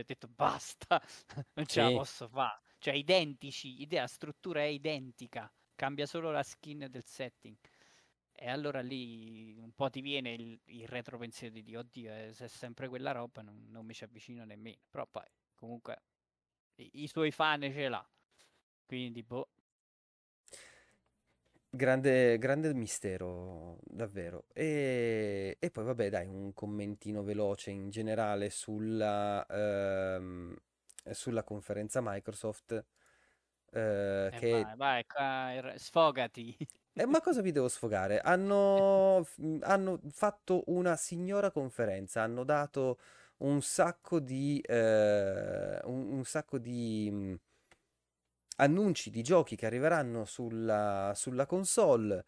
ho detto basta, non ce la Sì. posso fare. Cioè, identici, idea, struttura è identica, cambia solo la skin del setting. E allora lì un po' ti viene il, il retropensiero di dire, oddio, eh, se è sempre quella roba non, non mi ci avvicino nemmeno. Però poi, comunque, i, i suoi fan ce l'ha. Quindi, boh, Grande, grande mistero, davvero. E, e poi, vabbè, dai, un commentino veloce in generale sulla, ehm, sulla conferenza Microsoft. eh, e che vai, vai, sfogati. Eh, ma cosa vi devo sfogare? Hanno, f- hanno fatto una signora conferenza, hanno dato un sacco di, eh, un, un sacco di mh, annunci di giochi che arriveranno sulla, sulla console,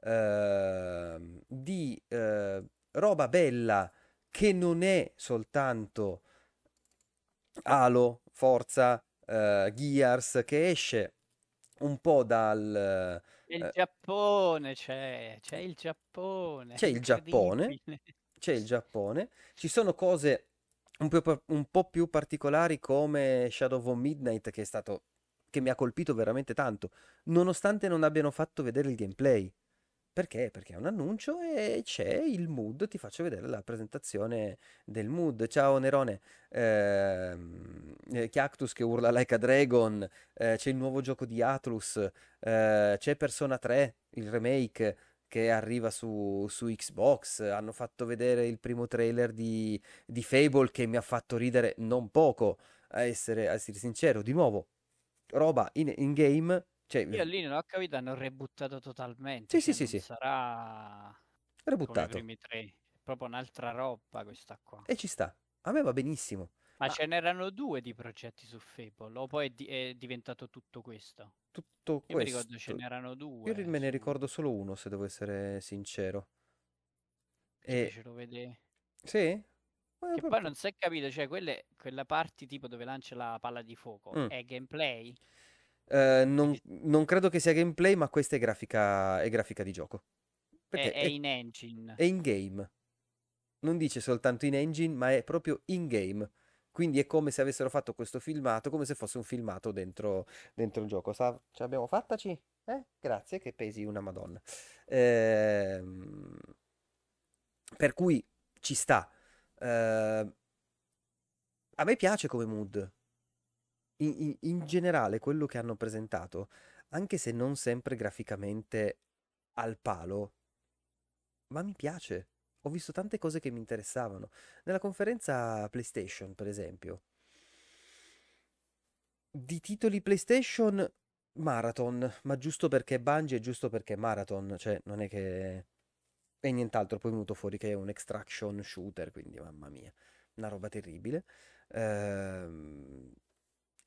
ehm, di eh, roba bella che non è soltanto Halo, Forza, eh, Gears, che esce un po' dal... Il eh, Giappone c'è, c'è il Giappone, c'è il Giappone, c'è il Giappone, ci sono cose un po', un po' più particolari come Shadow of Midnight che è stato, che mi ha colpito veramente tanto, nonostante non abbiano fatto vedere il gameplay. Perché? Perché è un annuncio e c'è il mood, ti faccio vedere la presentazione del mood. Ciao Nerone, ehm, eh, Cactus che urla like a dragon, eh, c'è il nuovo gioco di Atlus, eh, c'è Persona 3, il remake che arriva su, su Xbox, hanno fatto vedere il primo trailer di, di Fable che mi ha fatto ridere non poco, a essere, a essere sincero, di nuovo, roba in, in game, cioè, Io lì non ho capito, hanno rebuttato sì totalmente, sì cioè sì non sì, sarà come i rebuttato, primi tre, è proprio un'altra roba questa qua. e ci sta, a me va benissimo. Ma Ma ce n'erano due di progetti su Fable, o poi è, di- è diventato tutto questo? tutto Io mi ricordo ce questo, n'erano io due ri- me ne su... ricordo solo uno, se devo essere sincero. E fecero vedere. sì? Eh, Che po- poi po- non si è capito, cioè quelle, quella parte tipo dove lancia la palla di fuoco mm. è gameplay? Eh, non, non credo che sia gameplay, ma questa è grafica, è grafica di gioco. Perché è è, in engine. è in game. Non dice soltanto in engine, ma è proprio in game. Quindi è come se avessero fatto questo filmato, come se fosse un filmato dentro, dentro il gioco. Sa- ce l'abbiamo fattaci? Eh? Grazie, che pesi una Madonna. Ehm, per cui ci sta. Eh, a me piace come mood. In, in- in generale, quello che hanno presentato, anche se non sempre graficamente al palo, ma mi piace. Ho visto tante cose che mi interessavano. Nella conferenza PlayStation, per esempio, di titoli PlayStation, Marathon, ma giusto perché Bungie giusto perché Marathon, cioè non è che E nient'altro, poi è venuto fuori che è un extraction shooter, quindi mamma mia, una roba terribile. Ehm,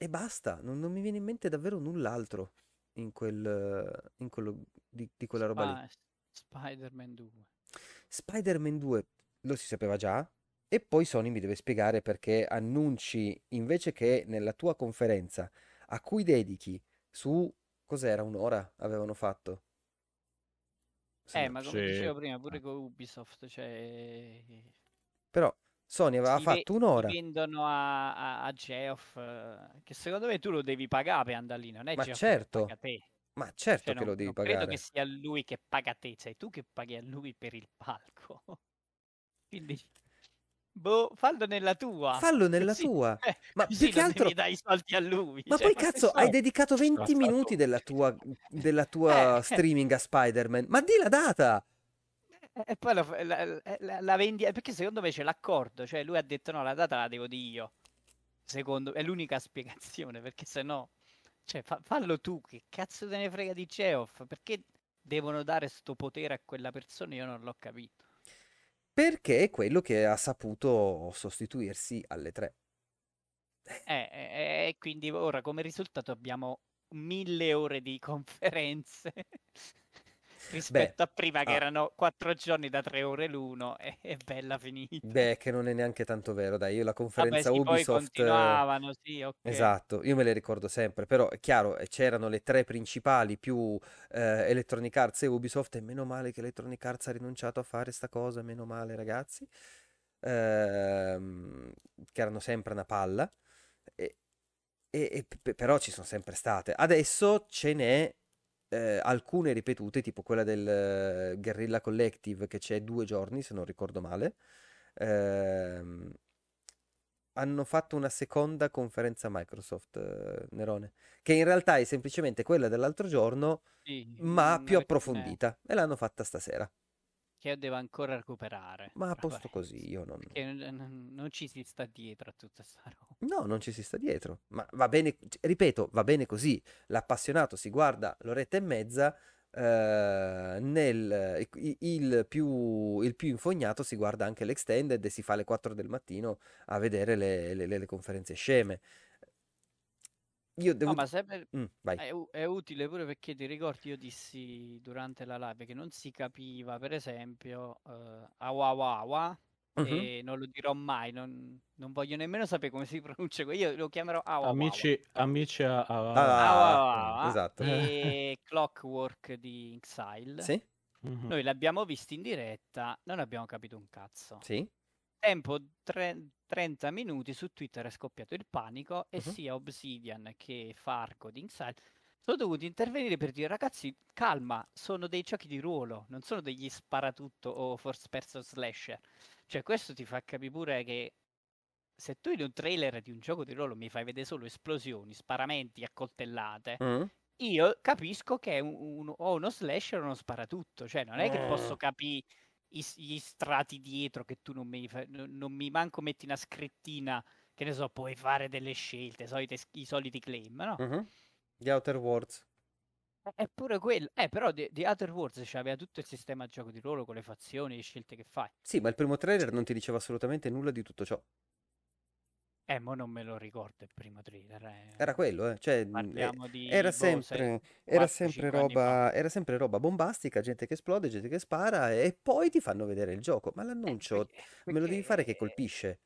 e basta, non, non mi viene in mente davvero null'altro in quel, in quello, di, di quella roba lì. Sp- Spider-Man 2. Spider-Man 2 lo si sapeva già, e poi Sony mi deve spiegare perché annunci invece che nella tua conferenza a cui dedichi su cos'era un'ora avevano fatto. Eh, ma come Sì. dicevo prima, pure Eh. con Ubisoft, cioè... Però Sony aveva si ve- fatto un'ora. si vendono a, a, a Geoff, eh, che secondo me tu lo devi pagare per andare lì, non è Ma Geoff certo. che paga te. Ma certo Cioè, che non, lo devi non credo pagare. che sia lui che paga te, sei tu che paghi a lui per il palco. Quindi, boh, fallo nella tua. Fallo nella Così- tua. eh, Ma così più che non altro- devi dare i soldi a lui. Ma cioè, poi che cazzo, hai dedicato 20 Scazzato. minuti della tua, della tua Eh. streaming a Spider-Man. Ma di la data! E e poi lo fa- la, la- la vendi perché secondo me c'è l'accordo, cioè lui ha detto no, la data la devo di io. Secondo è l'unica spiegazione, perché se no, cioè fa- fallo tu, che cazzo te ne frega di Geoff? Perché devono dare sto potere a quella persona? Io non l'ho capito. Perché è quello che ha saputo sostituirsi alle tre. Eh, eh, E quindi ora come risultato abbiamo mille ore di conferenze rispetto a prima che ah. erano quattro giorni da tre ore l'uno e è bella finita. Beh, che non è neanche tanto vero, dai, io la Vabbè, conferenza sì, poi Ubisoft... continuavano, sì, ok. Esatto, io me le ricordo sempre, però è chiaro, eh, c'erano le tre principali più eh, Electronic Arts e Ubisoft e meno male che Electronic Arts ha rinunciato a fare sta cosa, meno male ragazzi, ehm, che erano sempre una palla, e, e- e però ci sono sempre state. Adesso ce n'è eh, alcune ripetute, tipo quella del eh, Guerrilla Collective che c'è due giorni, se non ricordo male. Ehm, hanno fatto una seconda conferenza Microsoft, eh, Nerone, che in realtà è semplicemente quella dell'altro giorno, Sì, ma più approfondita, e l'hanno fatta stasera. Che io devo ancora recuperare. Ma a posto parentesi, così, io non... Non, non- ci si sta dietro a tutta sta roba. No, non ci si sta dietro, ma va bene, ripeto, va bene così. L'appassionato si guarda l'oretta e mezza, eh, nel, il, più, il più infognato si guarda anche l'extended e si fa alle 4 del mattino a vedere le, le- le conferenze sceme. Io devo... No, ma sempre Mm, vai. è, u- è utile pure perché ti ricordi, io dissi durante la live che non si capiva, per esempio, uh, Awawawa, Mhm. e non lo dirò mai, non, non voglio nemmeno sapere come si pronuncia, io lo chiamerò Awawawa. Amici, amici a, a- Ah, Awawawa esatto. e Clockwork di Exile. Sì? Mhm. Noi l'abbiamo visto in diretta, non abbiamo capito un cazzo. Sì? Tempo tre- 30 minuti su Twitter è scoppiato il panico e Mhm. sia Obsidian che Farco di Inside sono dovuti intervenire per dire ragazzi calma, sono dei giochi di ruolo, non sono degli sparatutto o first person slasher. Cioè questo ti fa capire pure che se tu in un trailer di un gioco di ruolo mi fai vedere solo esplosioni, sparamenti, accoltellate, Mm? io capisco che è un, un- o uno slasher o uno sparatutto, cioè non è che Mm. posso capire i gli strati dietro che tu non mi, non, mi manco metti una scrittina che ne so, puoi fare delle scelte, solite- i soliti claim, no? Mhm. The Outer Worlds. Eppure quello, eh, però The, The Outer Worlds c'aveva tutto il sistema di gioco di ruolo con le fazioni, le scelte che fai. Sì, ma il primo trailer non ti diceva assolutamente nulla di tutto ciò. Eh, mo non me lo ricordo il primo trailer. eh. Era quello, eh. Cioè, mm, eh, Parliamo di era boh, sei- sempre, era 4-5 sempre anni fa. roba, era sempre roba bombastica, gente che esplode, gente che spara e poi ti fanno vedere il gioco. Ma Eh, l'annuncio perché- me lo devi fare che perché- colpisce.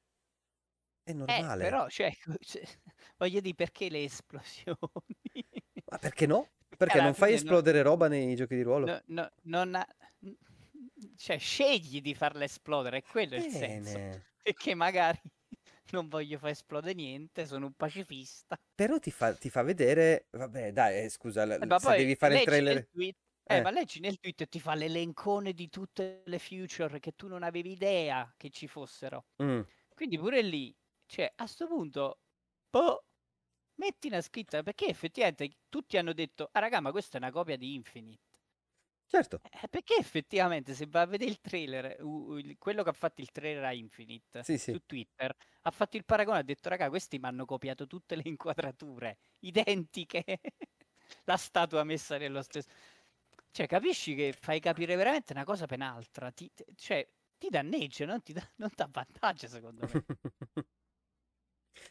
È Eh, normale. però, cioè, cioè, voglio dire, perché le esplosioni? Ma perché no? Perché alla non fai fine no- esplodere roba nei giochi di ruolo? no- no- non ha- cioè, scegli di farla esplodere, è quello il senso. Bene. Perché magari non voglio far esplodere niente, sono un pacifista. Però ti fa, ti fa vedere, vabbè, dai, eh, scusa, Eh, ma se poi devi fare il trailer... tweet, eh, Eh. ma leggi nel tweet e ti fa l'elencone di tutte le future che tu non avevi idea che ci fossero. Mm, Quindi pure lì, cioè, a sto punto, boh, metti una scritta, perché effettivamente tutti hanno detto, ah raga, ma questa è una copia di Infinite. Certo. Eh, perché effettivamente se va a vedere il trailer, u- u- quello che ha fatto il trailer a Infinite Sì, sì. su Twitter, ha fatto il paragone, ha detto, raga, questi mi hanno copiato tutte le inquadrature, identiche, la statua messa nello stesso... Cioè, capisci che fai capire veramente una cosa per un'altra. Ti, cioè, ti danneggia, non ti dà non avvantaggia, secondo me.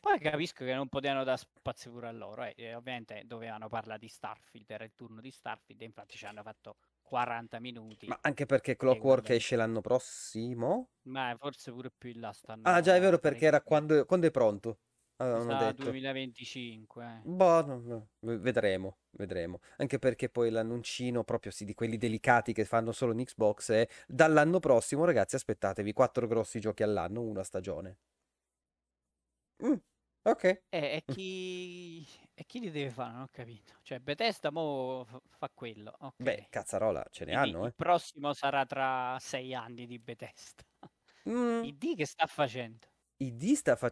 Poi capisco che non potevano dare spazio pure a loro. eh, e ovviamente dovevano parlare di Starfield, era il turno di Starfield, e infatti ci hanno fatto 40 minuti. Ma anche perché E Clockwork guarda- esce l'anno prossimo? Ma forse pure più in là stanno. Ah, già è vero perché era quando, quando è pronto. Avevano detto. 2025. eh. Boh, no, no, vedremo, vedremo. Anche perché poi l'annuncino proprio sì, di quelli delicati che fanno solo in Xbox è dall'anno prossimo, ragazzi, aspettatevi quattro grossi giochi all'anno, una stagione. Mm, ok. E, e chi... e chi li deve fare? Non ho capito. Cioè, Bethesda mo f- fa quello. Ok. Beh, cazzarola, ce ne Quindi hanno, il eh. prossimo sarà tra sei anni di Bethesda. Mm, ID che sta facendo? ID sta fa...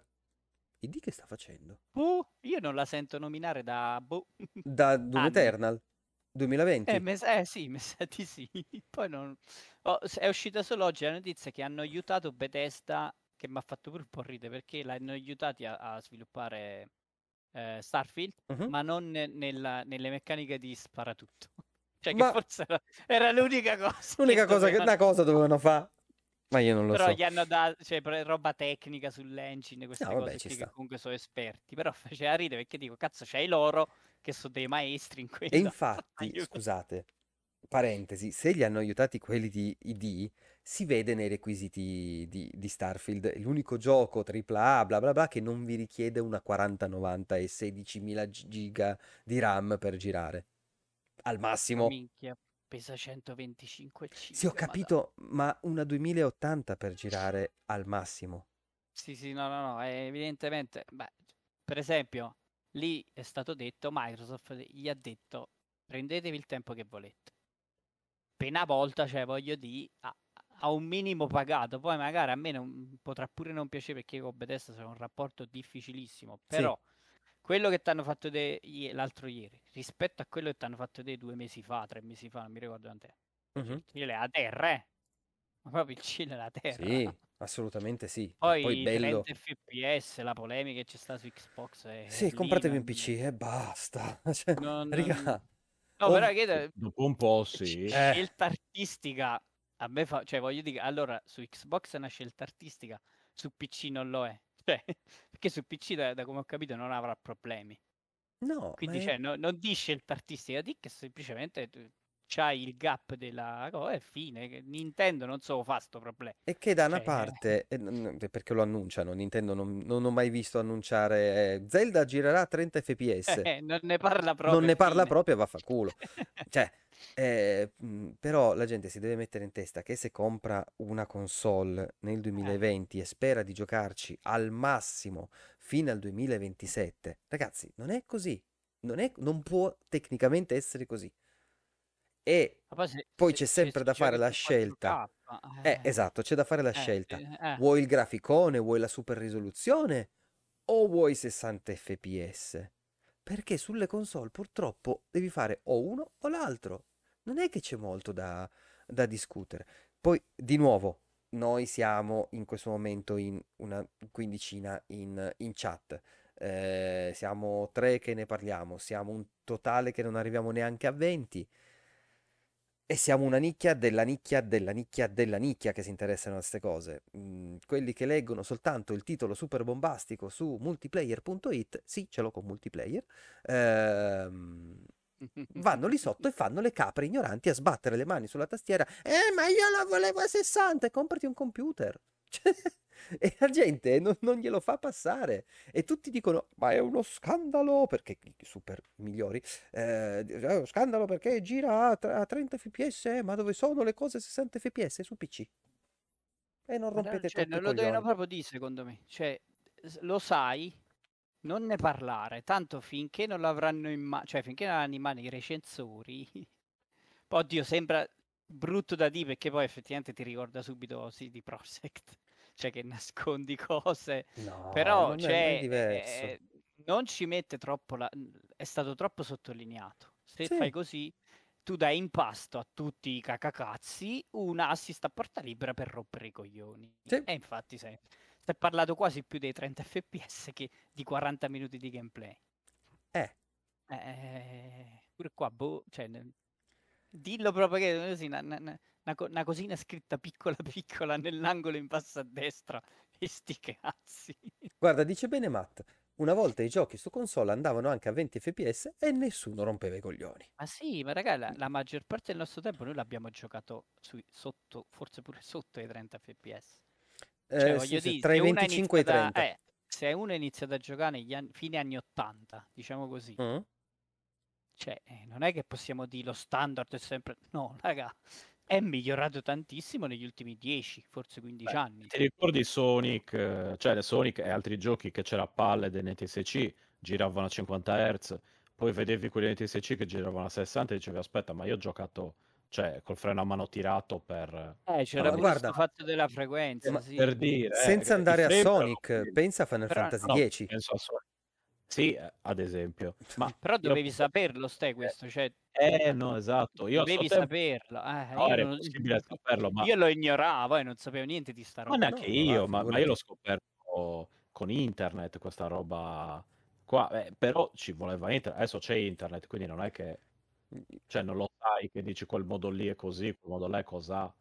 ID che sta facendo? Boh, io non la sento nominare da boh. Da Doom. Eternal 2020? Eh, me sa- eh, sì, mi sa di sì. Poi non... oh, è uscita solo oggi la notizia che hanno aiutato Bethesda, che mi ha fatto pure un po' ridere perché l'hanno aiutati a, a sviluppare eh, Starfield, Mhm. ma non ne- nella- nelle meccaniche di sparatutto. Cioè, che Ma- forse era, era l'unica cosa. L'unica cosa che... dovevano- Una cosa dovevano fare. Ma io non lo Però so. gli hanno dato cioè, roba tecnica sull'engine, queste No, vabbè, cose che comunque sono esperti. Però faceva ridere perché dico, cazzo, c'hai loro che sono dei maestri in quello. E infatti, scusate, parentesi, se li hanno aiutati quelli di ID, si vede nei requisiti di, di Starfield, l'unico gioco AAA, bla bla bla, che non vi richiede una 4090 e 16.000 giga di RAM per girare. Al Ma massimo. minchia, pesa 125 Sì, ho capito, ma una 2080 per girare al massimo. Sì, sì, no, no, no, è evidentemente, beh, per esempio, lì è stato detto, Microsoft gli ha detto, prendetevi il tempo che volete. Una volta, cioè, voglio dire, a, a un minimo pagato, poi magari a me non, potrà pure non piacere perché con Bethesda c'è un rapporto difficilissimo, però quello che ti hanno fatto ie- l'altro ieri, rispetto a quello che ti hanno fatto vedere due mesi fa, tre mesi fa, non mi ricordo quant'è, cielo è a terra, eh. Ma proprio il cielo è a terra. Sì, assolutamente sì. Poi, Poi bello. 30 fps, la polemica che c'è stata su Xbox è Sì, lì, compratevi un non- PC e basta. Cioè, non- raga, No, Oh, però che Dopo un po' sì. Eh. scelta artistica a me fa, cioè voglio dire, allora su Xbox è una scelta artistica, su PC non lo è. Cioè, perché su PC da, da come ho capito non avrà problemi. no, Quindi è- cioè, no- non di scelta artistica, di che semplicemente tu c'hai il gap della cosa e fine. Nintendo non so fa sto problema. E che da una Cioè, parte, e n- n- perché lo annunciano, Nintendo non, non ho mai visto annunciare eh, Zelda girerà a 30 fps. eh, non ne parla proprio. Non ne parla fine. proprio vaffanculo. Cioè, eh, però la gente si deve mettere in testa che se compra una console nel 2020 e spera di giocarci al massimo fino al 2027, ragazzi, non è così. Non, è- non può tecnicamente essere così. E Ma poi, se- Poi se- c'è se sempre da fare la su scelta. 4K, Eh, esatto, c'è da fare la eh, scelta. eh, eh. Vuoi il graficone, vuoi la super risoluzione o vuoi 60 fps? Perché sulle console purtroppo devi fare o uno o l'altro. Non è che c'è molto da, da discutere. Poi, di nuovo, noi siamo in questo momento in una quindicina in, in chat. Eh, siamo tre che ne parliamo, siamo un totale che non arriviamo neanche a 20. E siamo una nicchia della nicchia della nicchia della nicchia che si interessano a queste cose. Mm, quelli che leggono soltanto il titolo super bombastico su multiplayer.it, sì, ce l'ho con multiplayer, ehm, vanno lì sotto e fanno le capre ignoranti a sbattere le mani sulla tastiera. Eh, ma io la volevo a 60 e comprati un computer. E la gente non, non glielo fa passare. E tutti dicono, ma è uno scandalo, perché i super migliori, eh, è uno scandalo perché gira a, a 30 fps, eh, ma dove sono le cose a 60 fps? Su PC. E non rompete cioè, i lo devono proprio dire, secondo me. Cioè, lo sai, non ne parlare, tanto finché non l'avranno in mano, cioè finché non hanno in mano i recensori. Oddio, sembra brutto da dire perché poi effettivamente ti ricorda subito CD Projekt, cioè che nascondi cose. No, Però, cioè, eh, non ci mette troppo la... è stato troppo sottolineato. Se Sì. fai così, tu dai in pasto a tutti i cacacazzi un assist a porta libera per rompere i coglioni. Sì. E infatti si è parlato quasi più dei 30 fps che di 40 minuti di gameplay. Eh, Eh, pure qua, boh, cioè, Dillo proprio che così, una, una- una co- una cosina scritta piccola piccola nell'angolo in basso a destra. E sti cazzi. Guarda, dice bene Matt, una volta i giochi su console andavano anche a 20 fps e nessuno rompeva i coglioni. Ma sì, ma raga, la, la maggior parte del nostro tempo noi l'abbiamo giocato sui- sotto, forse pure sotto i 30 fps. Cioè, Eh, sì, sì, dire, tra i se uno ha 25 e i iniziato a- 30. eh, se uno ha iniziato a giocare negli anni, fine anni 80, diciamo così, Mm? cioè, eh, non è che possiamo dire lo standard è sempre... No, raga, è migliorato tantissimo negli ultimi 10, forse 15 Beh, anni. Ti ricordi Sonic, eh, cioè le Sonic e altri giochi che c'era a palle dei NTSC, giravano a 50 Hz, poi vedevi quelli NTSC che giravano a 60 e dicevi aspetta, ma io ho giocato, cioè, col freno a mano tirato per... Eh, c'era pure guarda- sto fatto della frequenza, ma sì. Per dire... eh, Senza i andare a Sonic, quelli. pensa a Final Però- Fantasy No, X. penso a Sonic. Sì, eh, ad esempio. Ma Però io- dovevi saperlo, stai questo, cioè Eh, no, esatto. Io suo tempo- saperlo. eh, No, io, era non- saperlo, ma... io lo ignoravo e non sapevo niente di sta Ma roba. neanche No, io, ma, ma io l'ho scoperto con internet, questa roba qua. Eh, però ci voleva internet. Adesso c'è internet, quindi non è che... Cioè, non lo sai che dici quel modo lì è così, quel modo là è cos'ha.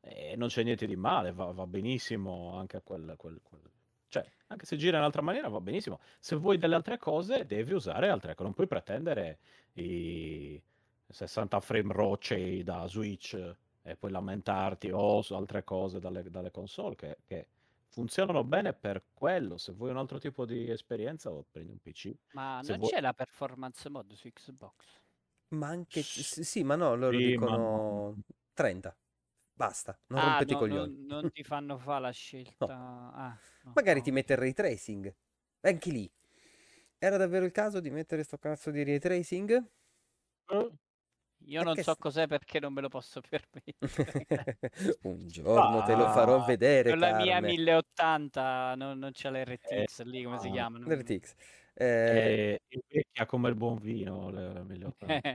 E non c'è niente di male, va, va benissimo anche quel, quel- quel- Cioè, anche se gira in un'altra maniera va benissimo. Se vuoi delle altre cose, devi usare altre cose. Non puoi pretendere i 60 frame rocce da Switch e poi lamentarti o su altre cose dalle, dalle console che, che funzionano bene per quello. Se vuoi un altro tipo di esperienza, o prendi un PC. Ma Se non vuoi- c'è la performance mode su Xbox? Ma anche... s- Sì, ma no, loro Sì, ma dicono no. 30. Basta, non ah, rompete i no, coglioni. non, non ti fanno fare la scelta. Ah, no, Magari no. ti mette il ray tracing. Anche lì. Era davvero il caso di mettere sto cazzo di ray tracing? Io non so cos'è perché non me lo posso permettere. Un giorno te lo farò Ah, vedere, Con la mia Carme. 1080 non, non c'è l'RTX lì, come si no. chiamano? RTX. Eh, invecchia come il buon vino, le, le 1080.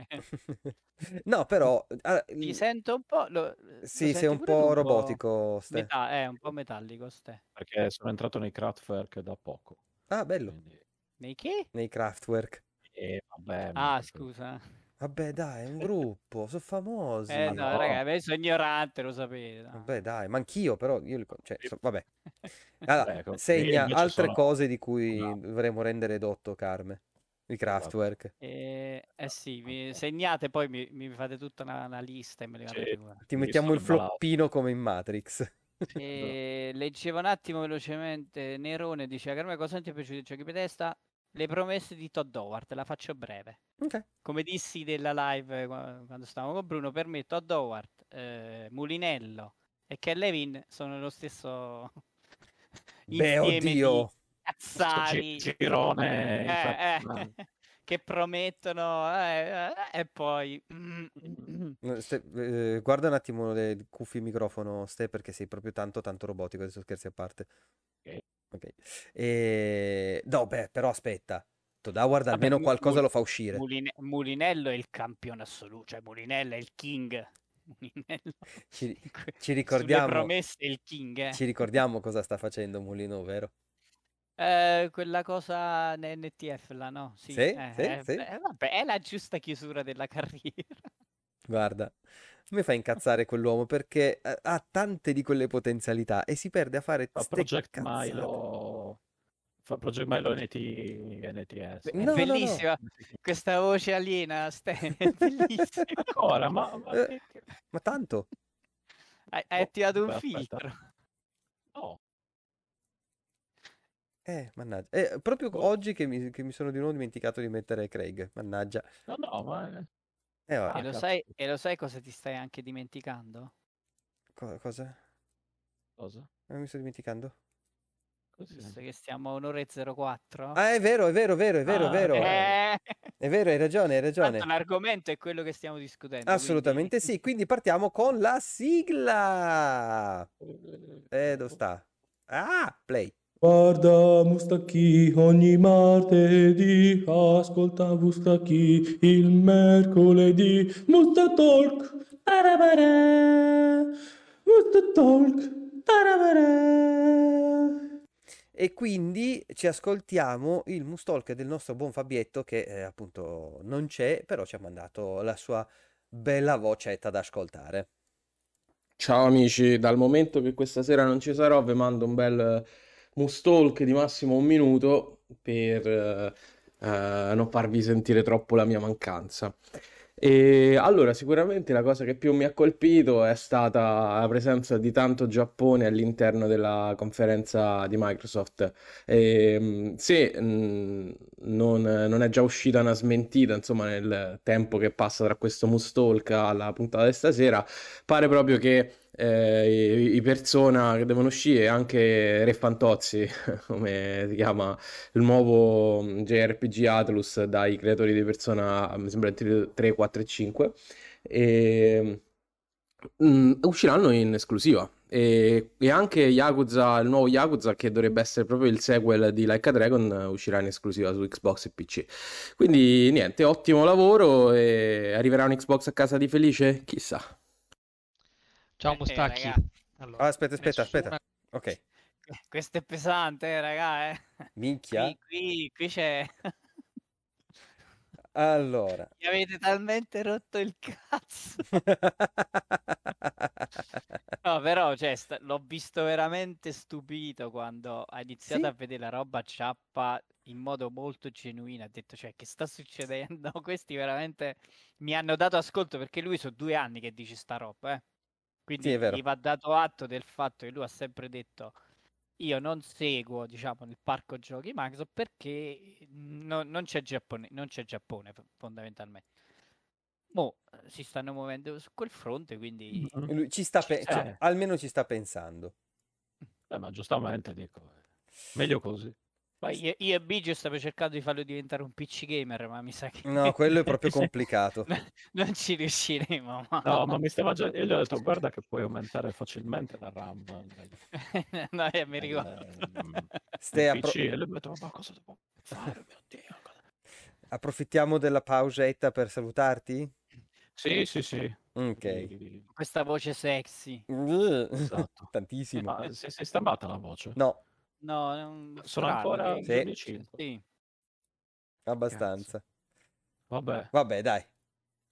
no, però... ah, Mi il- sento un po'. Lo, lo Sì, sei senti un po' robotico, Ste. Meta- è un po' metallico, ste. Perché sono entrato nei Kraftwerk da poco. Ah, bello. Quindi, Nei che? Nei Kraftwerk. eh, vabbè, Ah, scusa. Vabbè, dai, è un gruppo, sono famosi. Eh, no, no. raga, me sono ignorante, lo sapete. no. Vabbè, dai, ma anch'io, però io li con- cioè, so- vabbè. Allora, Ecco, io segna invece altre sono- cose di cui No. dovremmo rendere dotto, Carme. I Kraftwerk. Eh, eh sì, mi segnate, poi mi, mi fate tutta una, una lista e me le Sì. mandate pure. Ti mettiamo sono il imbalato. floppino come in Matrix. E leggevo un attimo velocemente. Nerone dice: A me cosa non ti è piaciuto i giochi per testa? Le promesse di Todd Howard, la faccio breve. Ok. Come dissi della live qua- quando stavamo con Bruno, per me Todd Howard, eh, Mulinello e Ken Levin sono lo stesso Beh, oddio. cazzari Gi- girone eh, eh, che promettono eh, eh, e poi mm, Ste- eh, guarda un attimo le cuffie microfono, Ste, perché sei proprio tanto, tanto robotico. Adesso scherzi a parte. Ok. Ok. E... No, beh, però aspetta. Vabbè, almeno Mu- qualcosa Mu- lo fa uscire. Muline- Mulinello è il campione assoluto, cioè Mulinello è il king. Ci, ci ricordiamo, promesse il king, eh. ci ricordiamo cosa sta facendo Mulino, vero? Eh, quella cosa NTF là, no? Sì, Sì, eh, sì, eh, sì. vabbè, è la giusta chiusura della carriera. Guarda, mi fa incazzare quell'uomo perché eh, ha tante di quelle potenzialità e si perde a fare Fa Project cazzate. Milo. Fa Project Milo NT, NTS. È No, no, no. bellissima questa voce aliena, Ste, è bellissima. Ancora, ma, ma Eh, Ma tanto? Hai, hai Oh, attivato un aspetta. filtro. No, Eh, mannaggia. Eh, proprio Oh. oggi che mi, che mi sono di nuovo dimenticato di mettere Craig, mannaggia. no, no, ma... Eh, E lo, sai, e lo sai cosa ti stai anche dimenticando? co- cosa? Cosa? Eh, mi sto dimenticando? Così. Visto che stiamo a un'ora e 04. Ah, è vero, è vero, è vero, è vero, è Ah, vero. Eh, È vero, hai ragione, hai ragione. tanto l'argomento è quello che stiamo discutendo. Assolutamente quindi- sì, quindi partiamo con la sigla. Eh, dove sta? Ah, play. Guarda Mustacchi ogni martedì, ascolta Mustacchi il mercoledì. Musta Talk, tarabara, Musta Talk, tarabara. E quindi ci ascoltiamo il Mustalk del nostro buon Fabietto che eh, appunto non c'è, però ci ha mandato la sua bella vocetta da ascoltare. Ciao amici, dal momento che questa sera non ci sarò, vi mando un bel Mustalk di massimo un minuto per eh, eh, non farvi sentire troppo la mia mancanza. E allora, sicuramente la cosa che più mi ha colpito è stata la presenza di tanto Giappone all'interno della conferenza di Microsoft. E, mh, se mh, non, non è già uscita una smentita, insomma, nel tempo che passa tra questo Mustalk alla puntata di stasera, pare proprio che eh, i, persona che devono uscire, anche Re Fantozzi, come si chiama il nuovo JRPG Atlus dai creatori di Persona, mi sembra 3, 4 e 5, e, mm, usciranno in esclusiva. E, e anche Yakuza, il nuovo Yakuza, che dovrebbe essere proprio il sequel di Like a Dragon, uscirà in esclusiva su Xbox e PC. Quindi niente, ottimo lavoro. E arriverà un Xbox a casa di Felice? Chissà. Ciao Eh, Mustacchi. raga, Allora, Ah, aspetta, aspetta, aspetta. nessuna- Ok, Questo è pesante, eh, raga. Eh. minchia. Qui, qui, qui c'è. Allora. Mi avete talmente rotto il cazzo. No, però, cioè, sta- l'ho visto veramente stupito quando ha iniziato Sì. a vedere la roba ciappa in modo molto genuino. Ha detto, cioè, che sta succedendo? Questi veramente mi hanno dato ascolto perché lui sono due anni che dice sta roba, eh. Quindi Sì, gli va dato atto del fatto che lui ha sempre detto io non seguo, diciamo, nel parco giochi Microsoft perché no- non c'è Giappone, non c'è Giappone fondamentalmente. Mo si stanno muovendo su quel fronte, quindi Lui ci sta pe- cioè, almeno ci sta pensando. Eh, ma giustamente dico, eh, meglio così. Poi io, io e Biggio stavo cercando di farlo diventare un PC gamer, ma mi sa che No, quello è proprio complicato. no- non ci riusciremo. ma- No, ma mi stava già... Io gli ho detto, guarda che puoi aumentare facilmente la RAM. del- no, eh, mi del- ricordo. mm, Stai del appro- PC. E lui mi ha detto, ma cosa devo fare, mio Dio? Approfittiamo della pausetta per salutarti? Sì, sì, sì. Ok. Questa voce sexy. Esatto. Tantissimo. Ma si, si è stampata la voce? No, No, un Sono strano, ancora Sì. giorni 5. sì. abbastanza. Vabbè, Vabbè, dai.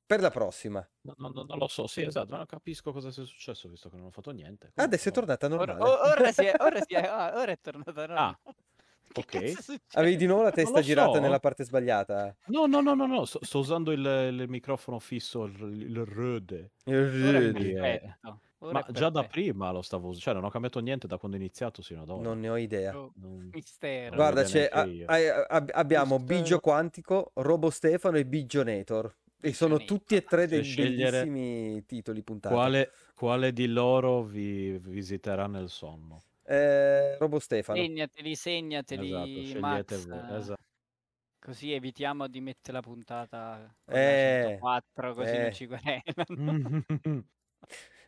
Per la prossima. no- no- no- non lo so, sì, esatto, non capisco cosa sia successo visto che non ho fatto niente. Adesso è Comunque, tornata Ora, normale. o- ora si è, ora si è, ah, ora è tornata normale. Che ok. Avevi di nuovo la testa girata so. nella parte sbagliata. No, no, no, no, no, sto, sto usando il, il microfono fisso, il, il Rode. Perfetto. ora Ma già da prima lo stavo usando, cioè non ho cambiato niente da quando ho iniziato sino ad ora. Non ne ho idea. Oh, Non- Mistero. Guarda, Guarda, c'è, a- a- ab- abbiamo Mistero. Biggio Quantico, Robo Stefano e Biggio Nator. E sono tutti e tre dei scegliere bellissimi titoli puntati. Quale, quale di loro vi visiterà nel sonno? Eh, Robo Stefano. Segnateli, segnateli, Esatto, Max, voi. Esatto. Così evitiamo di mettere la puntata Eh, la 104, così eh. non ci querelano.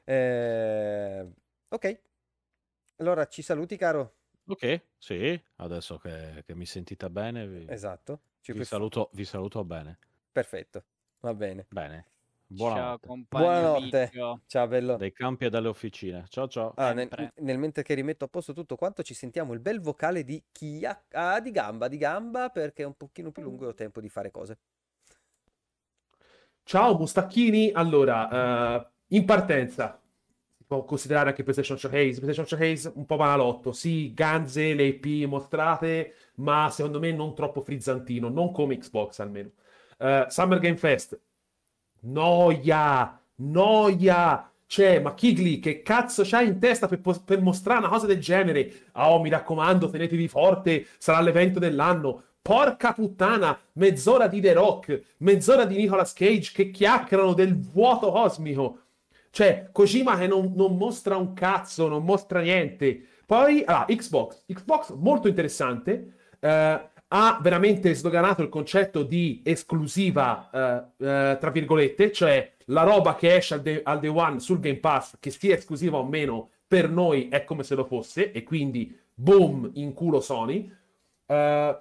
Eh, ok. Allora, ci saluti, caro? ok, sì, adesso che, che mi sentite bene, vi, Esatto. Ci vi saluto, vi saluto bene. Perfetto. Va bene. Bene. Ciao Buonanotte. compagno Buonanotte. Ciao, bello. Dai campi e dalle officine. Ciao ciao. Ah, nel, nel mentre che rimetto a posto tutto quanto, ci sentiamo il bel vocale di Chia. Ah, di gamba, di gamba, perché è un pochino più lungo e ho tempo di fare cose. Ciao Mustacchini, allora, eh, in partenza, si può considerare anche PlayStation Showcase, PlayStation Showcase un po' banalotto, sì, ganze, le IP mostrate, ma secondo me non troppo frizzantino, non come Xbox almeno. Eh, Summer Game Fest, noia, noia, cioè, ma Kigli, che cazzo c'hai in testa per, per mostrare una cosa del genere? Oh, mi raccomando, tenetevi forte, sarà l'evento dell'anno. Porca puttana, mezz'ora di The Rock, mezz'ora di Nicolas Cage che chiacchierano del vuoto cosmico. Cioè, Kojima che non, non mostra un cazzo, non mostra niente. Poi, ah, Xbox. Xbox molto interessante. eh, ha veramente sdoganato il concetto di esclusiva, eh, eh, tra virgolette, cioè la roba che esce al day, al day one sul Game Pass, che sia esclusiva o meno, per noi è come se lo fosse, e quindi boom, in culo Sony. Eh,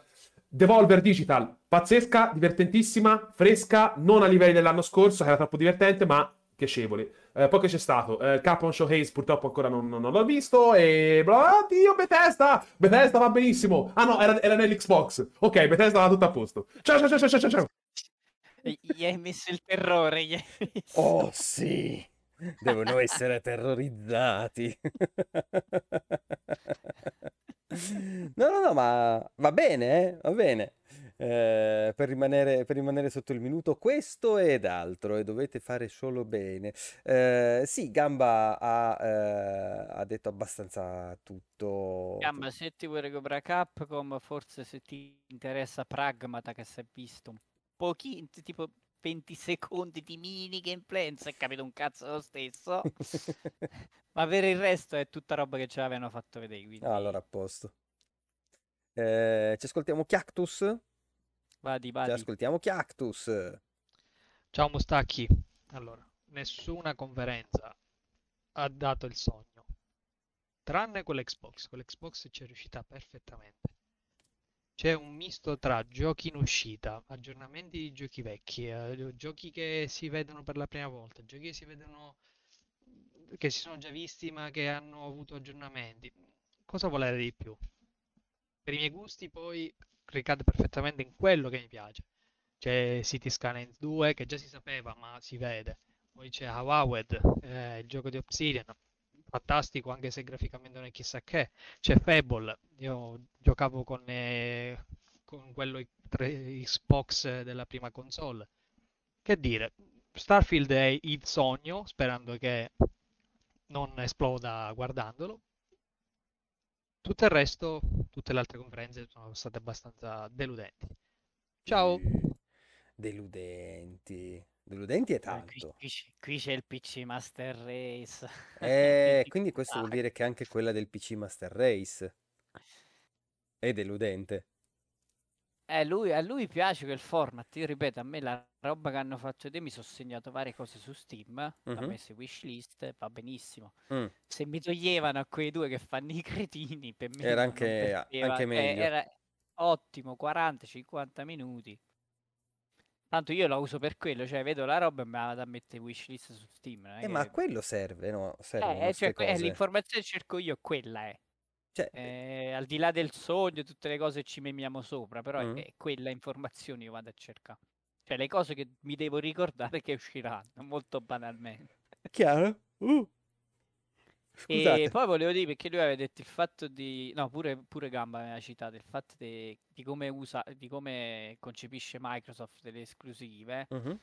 Devolver Digital, pazzesca, divertentissima, fresca, non a livelli dell'anno scorso, che era troppo divertente, ma piacevole. Eh, poi che c'è stato? Eh, Capcom Showcase purtroppo ancora non, non- non l'ho visto e... bla- Oddio, Bethesda! Bethesda va benissimo! Ah no, era, era nell'Xbox. Ok, Bethesda va tutto a posto. Ciao ciao ciao ciao ciao ciao! Gli hai messo il terrore. Gli hai messo. Oh sì, devono essere terrorizzati. No, no, no, ma va bene, eh, va bene. Eh, per rimanere, per rimanere sotto il minuto, questo ed altro, e dovete fare solo bene. Eh, sì, Gamba ha, eh, ha detto abbastanza tutto. Gamba, se ti vuoi recuperare Capcom, forse se ti interessa Pragmata, che si è visto un pochino, tipo 20 secondi di mini gameplay, non si è capito un cazzo lo stesso. Ma per il resto è tutta roba che ce l'avevano fatto vedere. Quindi... Allora a posto. Eh, ci ascoltiamo Cactus? Vadi, Ci vadi. ascoltiamo Cactus. Ciao Mustacchi. Allora, nessuna conferenza ha dato il sogno, tranne con l'Xbox. Con l'Xbox ci è riuscita perfettamente. C'è un misto tra giochi in uscita, aggiornamenti di giochi vecchi, eh, giochi che si vedono per la prima volta, giochi che si vedono che si sono già visti ma che hanno avuto aggiornamenti. Cosa volere di più? Per i miei gusti poi ricade perfettamente in quello che mi piace. C'è City Skylines 2 che già si sapeva ma si vede. Poi c'è Hawawed, eh, il gioco di Obsidian, fantastico anche se graficamente non è chissà che. C'è Fable, io giocavo con, eh, con quello Xbox della prima console. Che dire, Starfield è il sogno, sperando che non esploda guardandolo. Tutto il resto, tutte le altre conferenze sono state abbastanza deludenti. Ciao! Deludenti. Deludenti è qui, tanto. qui c'è- qui c'è il PC Master Race. Eh, quindi questo vuol dire che anche quella del PC Master Race è deludente. Eh, lui, a lui piace quel format. Io ripeto, a me la roba che hanno fatto vedere mi sono segnato varie cose su Steam. L'ho Mhm. messo wishlist, va benissimo. Mm. Se mi toglievano a quei due che fanno i cretini, per me Era anche, anche cioè, meglio. era ottimo, 40-50 minuti. Tanto io la uso per quello, cioè vedo la roba e me la vado a mettere wishlist su Steam. Eh, ma a che... quello serve, no? Servono Eh, queste cioè, eh, l'informazione che cerco io, quella è. Cioè, Eh, al di là del sogno, tutte le cose ci memiamo sopra, però è- Mm. è, quella informazione io vado a cercare. Cioè le cose che mi devo ricordare che usciranno, molto banalmente. chiaro? Uh. E poi volevo dire, perché lui aveva detto il fatto di... No, pure, pure Gamba aveva citato il fatto de- di come usa, di come concepisce Microsoft delle esclusive. Mhm.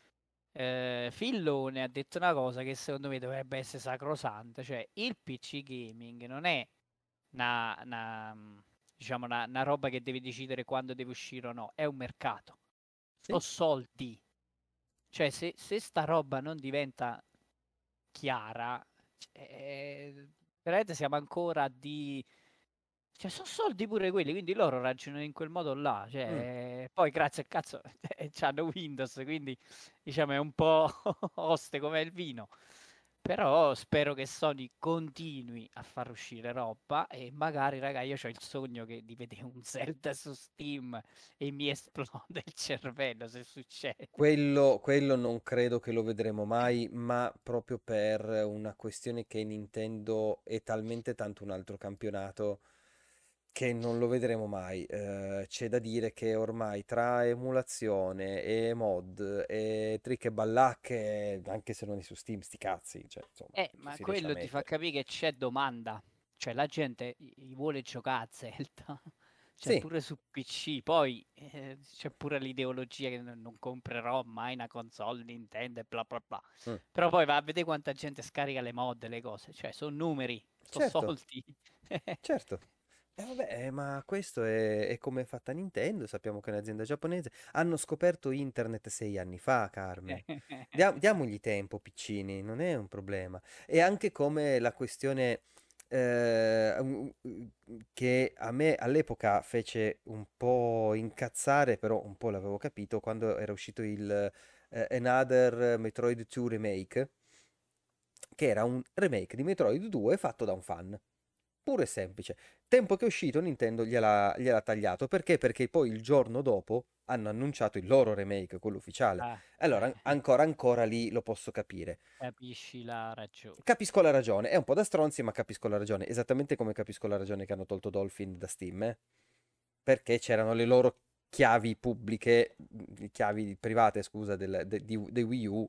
Eh, Fillone ha detto una cosa che secondo me dovrebbe essere sacrosanta, cioè il PC gaming non è una, mm, diciamo una, una roba che devi decidere quando deve uscire o no, è un mercato. Sì. Sono soldi. Cioè, se, se sta roba non diventa chiara, cioè, veramente siamo ancora di... Cioè, sono soldi pure quelli, quindi loro ragionano in quel modo là. Cioè, poi grazie al cazzo hanno Windows, quindi diciamo è un po' oste come il vino. Però spero che Sony continui a far uscire roba e magari, raga, io ho il sogno che- di vedere un Zelda su Steam e mi esplode il cervello se succede. Quello, quello non credo che lo vedremo mai, ma proprio per una questione che Nintendo è talmente tanto un altro campionato che non lo vedremo mai. Eh, c'è da dire che ormai tra emulazione e mod e trick e ballacche, anche se non è su Steam, sti cazzi, cioè, insomma, Eh, ma quello ti fa capire che c'è domanda. Cioè, la gente vuole giocare a Zelda. Cioè, Sì. pure su PC. Poi eh, c'è pure l'ideologia che non non comprerò mai una console Nintendo e bla bla bla. Mm. Però poi va a vedere quanta gente scarica le mod, le cose. Cioè, sono numeri, sono Certo. soldi. Certo. Eh, vabbè, eh, ma questo è, è come è fatta Nintendo, sappiamo che è un'azienda giapponese. Hanno scoperto internet sei anni fa, Carmen. Dia- diamogli tempo, piccini, non è un problema. E anche come la questione eh, che a me all'epoca fece un po' incazzare, però un po' l'avevo capito, quando era uscito il eh, Another Metroid 2 Remake, che era un remake di Metroid 2 fatto da un fan. Puro e semplice. Tempo che è uscito, Nintendo gliel'ha, gliel'ha tagliato. Perché? Perché poi il giorno dopo hanno annunciato il loro remake, quello ufficiale. Ah, Allora, ancora, ancora lì lo posso capire. capisci la ragione. Capisco la ragione, è un po' da stronzi, ma capisco la ragione. Esattamente come capisco la ragione che hanno tolto Dolphin da Steam, eh. Perché c'erano le loro chiavi pubbliche, chiavi private, scusa, del, de- di, di Wii U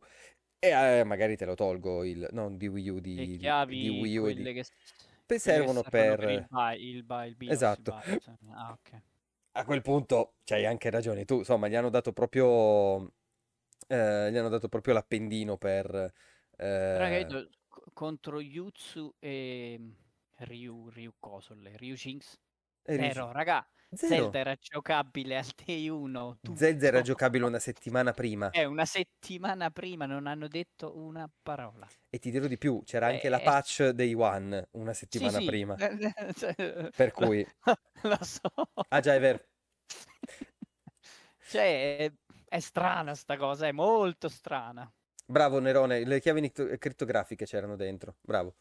e eh, magari te lo tolgo, il, non di Wii U, di, Le chiavi, di Wii U quelle di... che, per- che servono servono per... il, bi- il, bi- il BIOS, il Esatto. BIOS. Ah, ok. A quel punto c'hai anche ragione tu, insomma, gli hanno dato proprio, eh, gli hanno dato proprio l'appendino per... Però eh, co- contro Yutsu e Ryu, Ryu Cosole, Ryu Jinx. Zero, raga. Zero. Zelda era giocabile al day 1. Zelda era giocabile una settimana prima. Eh, una settimana prima non hanno detto una parola. E ti dirò di più, c'era anche la Eh, patch dei One una Sì, settimana sì, prima. Per cui... Lo so. Ah già, è vero. Cioè, è, è strana sta cosa, è molto strana. Bravo Nerone, le chiavi criptografiche c'erano dentro, bravo.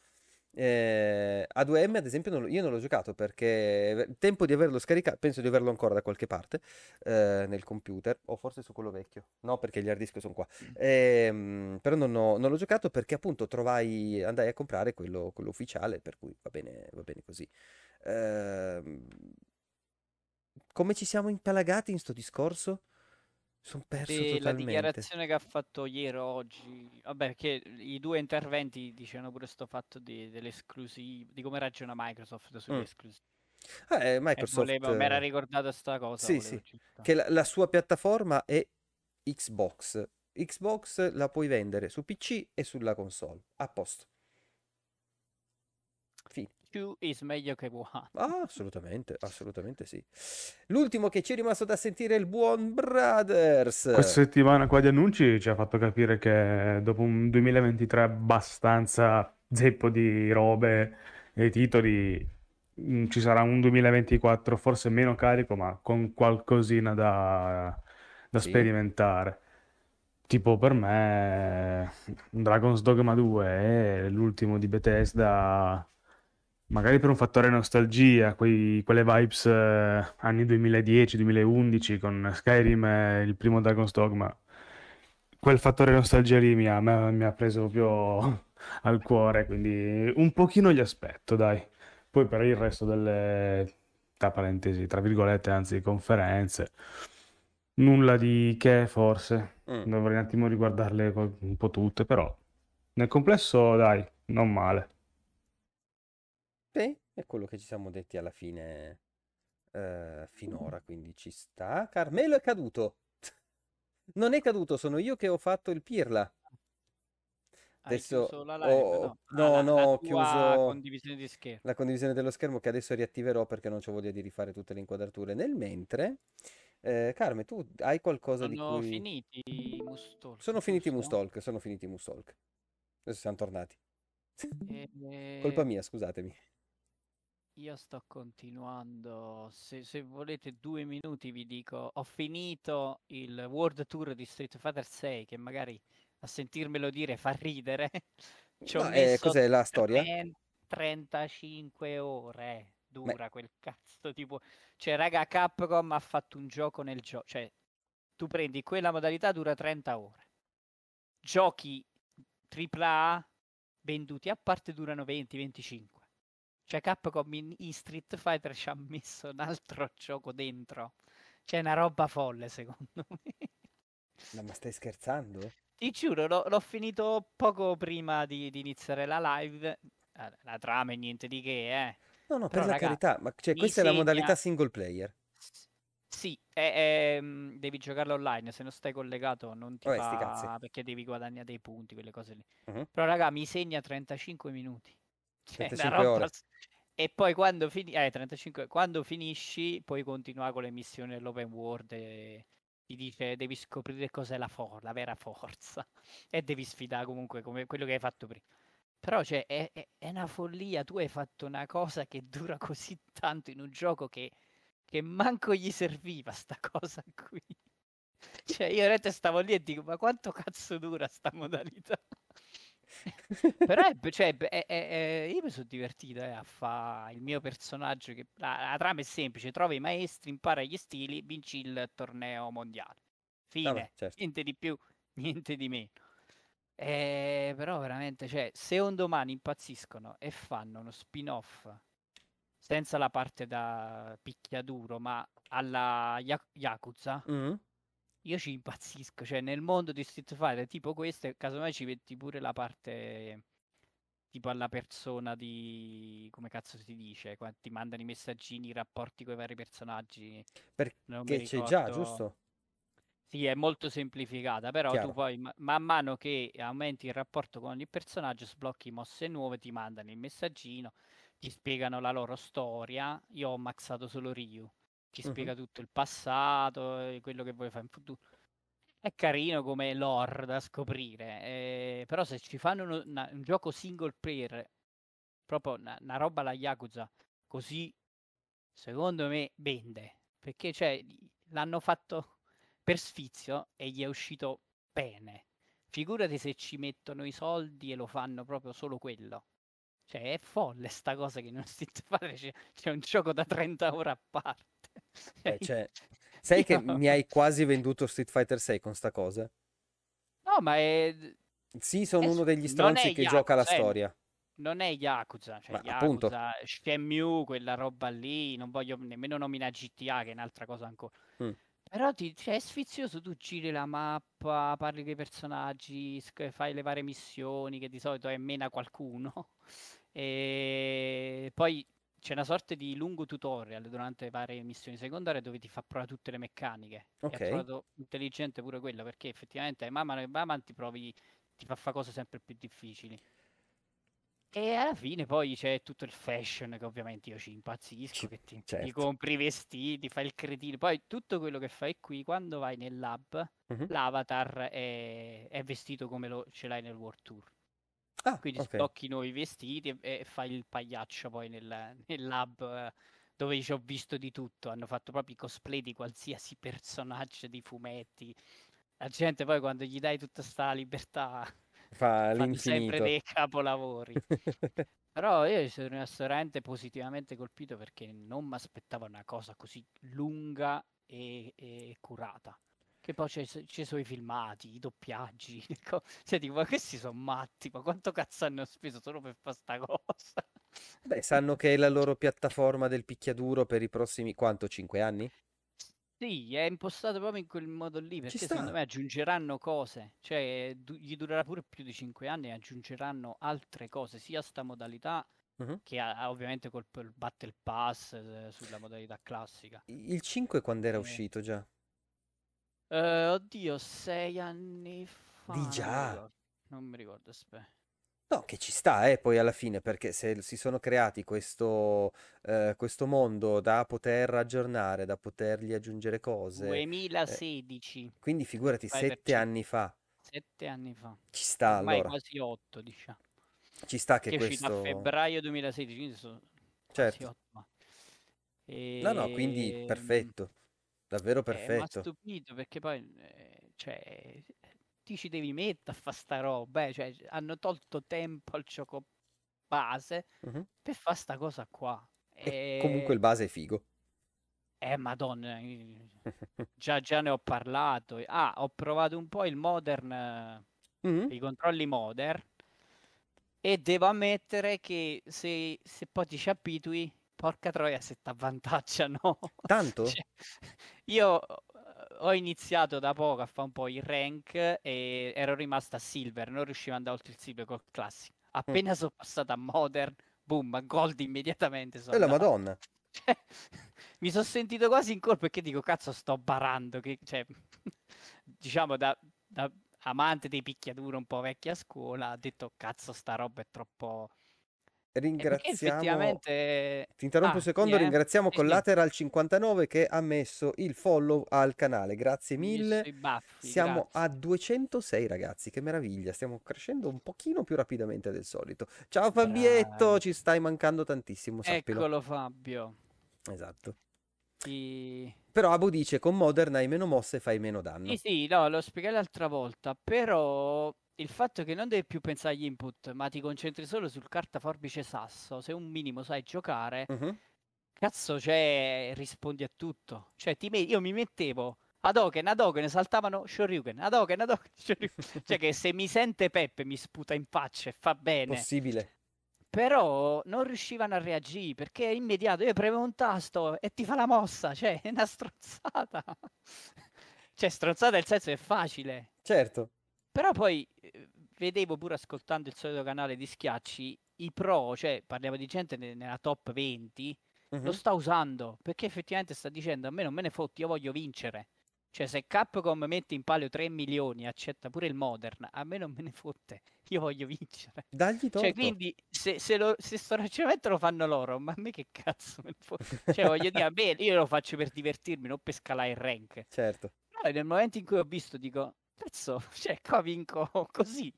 Eh, A2M ad esempio non io non l'ho giocato perché tempo di averlo scaricato, penso di averlo ancora da qualche parte eh, nel computer o forse su quello vecchio, no perché gli hard disk sono qua, Ehm, però non, ho- non l'ho giocato perché appunto trovai, andai a comprare quello, quello ufficiale per cui va bene, va bene così. Ehm, come ci siamo impalagati in sto discorso? Sono perso E la totalmente. dichiarazione che ha fatto ieri o oggi, vabbè, che i due interventi dicevano pure sto fatto di, dell'esclusiva, di come ragiona Microsoft sulle Mm. esclusive. Ah, eh, E Microsoft... mi era ricordato sta cosa, Sì, sì, che la, la sua piattaforma è Xbox. Xbox la puoi vendere su PC e sulla console. A posto. Fine. Two is meglio che one. Ah, assolutamente, assolutamente sì. L'ultimo che ci è rimasto da sentire è il buon Brothers. Questa settimana qua di annunci ci ha fatto capire che dopo un 2023 abbastanza zeppo di robe e titoli, mm, ci sarà un 2024 forse meno carico, ma con qualcosina da, da Sì. sperimentare. Tipo per me Dragon's Dogma 2 è l'ultimo di Bethesda, magari per un fattore nostalgia, quei- quelle vibes eh, anni 2010-2011 con Skyrim e il primo Dragon's Dogma. Quel fattore nostalgia lì mi ha, mi ha- preso proprio al cuore, quindi un pochino gli aspetto, dai. Poi per il resto delle, tra parentesi, tra virgolette, anzi, conferenze, nulla di che forse. Mm. Dovrei un attimo riguardarle un po' tutte, però nel complesso, dai, non male. Sì, è quello che ci siamo detti alla fine eh, finora, quindi ci sta. Carmelo è caduto. Non è caduto, sono io che ho fatto il pirla. Adesso la live, ho- no? no, Ah, la, no, la ho tua chiuso- condivisione di schermo. la condivisione dello schermo che adesso riattiverò perché non ho voglia di rifare tutte le inquadrature. Nel mentre, eh, Carme, tu hai qualcosa di Sono cui... finiti i Mustalk, Sono finiti? Mustalk, sono finiti i Mustalk. Adesso siamo tornati. E- Colpa mia, scusatemi. Io sto continuando. Se, se volete due minuti vi dico, ho finito il World Tour di Street Fighter 6 che magari a sentirmelo dire fa ridere. Ci Ma, eh, cos'è la storia? 30 35 ore dura quel cazzo tipo cioè raga Capcom ha fatto un gioco nel gioco cioè tu prendi quella modalità dura 30 ore giochi AAA venduti a parte durano 20-25 cioè Capcom in, in Street Fighter ci ha messo un altro gioco dentro c'è una roba folle secondo me No, ma stai scherzando? ti giuro, l'ho, l'ho finito poco prima di, di iniziare la live. La trama è niente di che, eh. No, no, Però, per la raga, carità, ma cioè, questa è la segna- modalità single player. Sì, è- è, mm, devi giocarlo online, se non stai collegato non ti cazzi. fa perché devi guadagnare dei punti, quelle cose lì. Mhm. Però raga, mi segna 35 minuti. Cioè, una 35 roba ore. E poi quando, fini- eh, 35 quando finisci, puoi continuare con le missioni dell'open world e ti dice devi scoprire cos'è la, for- la vera forza e devi sfidare comunque come quello che hai fatto prima. Però cioè, è, è- è una follia, tu hai fatto una cosa che dura così tanto in un gioco che, che manco gli serviva sta cosa qui. Cioè, io in realtà stavo lì e dico, ma quanto cazzo dura sta modalità? Però è, cioè, è- è- io mi sono divertito eh, a fare il mio personaggio. Che, la, la trama è semplice: trovi i maestri, impara gli stili, vinci il torneo mondiale. Fine, Vabbè, certo. niente di più, niente di meno. Eh, però veramente, cioè, se un domani impazziscono e fanno uno spin-off senza la parte da picchiaduro, ma alla Ya- Yakuza, Mm? Io ci impazzisco. Cioè, nel mondo di Street Fighter, tipo questo, casomai ci metti pure la parte tipo alla persona di... come cazzo si dice? Quando ti mandano i messaggini, i rapporti con i vari personaggi. Perché c'è già, giusto? Sì, è molto semplificata, però tu Chiaro. poi ma- man mano che aumenti il rapporto con il personaggio, sblocchi mosse nuove, ti mandano il messaggino, ti spiegano la loro storia. Io ho maxato solo Ryu, ti Mhm. spiega tutto il passato, e quello che vuoi fare in futuro. È carino come lore da scoprire, eh, però se ci fanno uno- una- un gioco single player, proprio una, una roba alla Yakuza, così secondo me vende, perché cioè, l'hanno fatto per sfizio e gli è uscito bene. Figurati se ci mettono i soldi e lo fanno proprio solo quello. Cioè, è folle sta cosa che non si fare, c'è, c'è un gioco da 30 ore a parte. Eh, Cioè, cioè, sai che mi hai quasi venduto Street Fighter 6 con sta cosa? No, ma è... Sì, sono è uno degli stronzi che gioca la Yakuza, eh, storia. non è Yakuza, cioè Ma appunto. Yakuza, Shenmue, quella roba lì, non voglio nemmeno nominare GTA che è un'altra cosa ancora. Mm. Però ti, cioè, è sfizioso, tu giri la mappa, parli con i personaggi, fai le varie missioni che di solito è mena qualcuno. E poi c'è una sorta di lungo tutorial durante le varie missioni secondarie dove ti fa provare tutte le meccaniche. E Ok. ho trovato intelligente pure quello perché effettivamente man mano che vai avanti provi, ti fa fare cose sempre più difficili. E alla fine poi c'è tutto il fashion che ovviamente io ci impazzisco, Ci- che ti, ti certo. compri i vestiti, fai il cretino. Poi tutto quello che fai qui, quando vai nel lab, Mhm. l'avatar è, è vestito come lo, ce l'hai nel World Tour. Ah, Quindi ok. sblocchi nuovi vestiti e, e fai il pagliaccio poi nel, nel lab eh, dove ci ho visto di tutto. Hanno fatto proprio i cosplay di qualsiasi personaggio di fumetti. La gente poi quando gli dai tutta sta libertà Fa sempre dei capolavori. Però io sono rimasto veramente positivamente colpito perché non mi aspettavo una cosa così lunga e, e curata. Che poi ci sono i filmati, i doppiaggi. co- Cioè, dico, ma questi sono matti, ma quanto cazzo hanno speso solo per fare sta cosa? Beh, sanno che è la loro piattaforma del picchiaduro per i prossimi, quanto, 5 anni? Sì, è impostato proprio in quel modo lì, perché secondo me aggiungeranno cose, cioè du- gli durerà pure più di 5 anni e aggiungeranno altre cose, sia sta modalità Mhm. che ha, ovviamente col Battle Pass eh, sulla modalità classica. Il 5 quando era Eh. uscito già? Eh, oddio, sei anni fa. non mi già? ricordo, Non mi ricordo, aspetta. No, che ci sta, eh, poi alla fine, perché se si sono creati questo, eh, questo mondo da poter aggiornare, da potergli aggiungere cose, 2016, quindi figurati, Vai per sette anni fa, sette anni fa. ci sta Ormai allora, quasi 8, diciamo. ci sta che Che è uscito a questo... febbraio 2016, quindi sono quasi Certo. 8 No, no, quindi Ehm, perfetto, davvero Eh, mi ha perfetto. stupito perché poi, eh, cioè, ti ci devi mettere a fare sta roba, eh, cioè, hanno tolto tempo al gioco base Mhm. per fare sta cosa qua. E comunque il E... base è figo. Eh, madonna, eh, già, già ne ho parlato. Ah, ho provato un po' il modern, eh, Mhm. i controlli modern e devo ammettere che se, se poi ti ci abitui, porca troia se ti avvantaggiano. Tanto? Cioè, io eh, ho iniziato da poco a fare un po' il rank e ero rimasto a silver, non riuscivo ad andare oltre il silver col classic. Appena sono passato a modern, boom, gold immediatamente sono E la. Madonna. Cioè, mi sono sentito quasi in colpa perché dico, cazzo, sto barando. Che, cioè, diciamo, da, da amante dei picchiaduro un po' vecchia scuola, ho detto, cazzo, sta roba è troppo... Eh, perché Ringraziamo... effettivamente... Ti interrompo Ah, un secondo, sì, eh? ringraziamo Sì, sì. Collateral59 che ha messo il follow al canale, grazie Mi mille. i baffi, Siamo grazie. a 206 ragazzi, che meraviglia, stiamo crescendo un pochino più rapidamente del solito. Ciao Fabietto, Bravi. ci stai mancando tantissimo, sappilo. Eccolo Fabio. Esatto. Ti- Però Abu dice con Modern hai meno mosse e fai meno danno. Sì, sì, no, l'ho spiegato l'altra volta, però il fatto che non devi più pensare agli input, ma ti concentri solo sul carta forbice sasso, se un minimo sai giocare, Mhm. cazzo, cioè, rispondi a tutto. Cioè, ti me- io mi mettevo Hadoken, Hadoken, saltavano Shoryuken, Hadoken, Hadoken, Shoryuken. Cioè che se mi sente Peppe mi sputa in faccia e fa bene. Possibile. Però non riuscivano a reagire perché è immediato. Io premevo un tasto e ti fa la mossa, cioè è una strozzata. cioè, strozzata nel senso che è facile. Certo. Però poi eh, vedevo pure ascoltando il solito canale di Schiacci, i pro, cioè parliamo di gente ne- nella top 20, lo Mhm. sta usando perché effettivamente sta dicendo a me non me ne fotti, io voglio vincere. Cioè se Capcom mette in palio 3 milioni, accetta pure il Modern, a me non me ne fotte, io voglio vincere. Dagli torto. Cioè quindi se, se, lo, se sto ragionamento lo fanno loro, ma a me che cazzo me ne fotte? Cioè voglio dire, a me io lo faccio per divertirmi, non per scalare il rank. Certo. Poi nel momento in cui ho visto dico, cazzo, cioè qua vinco così.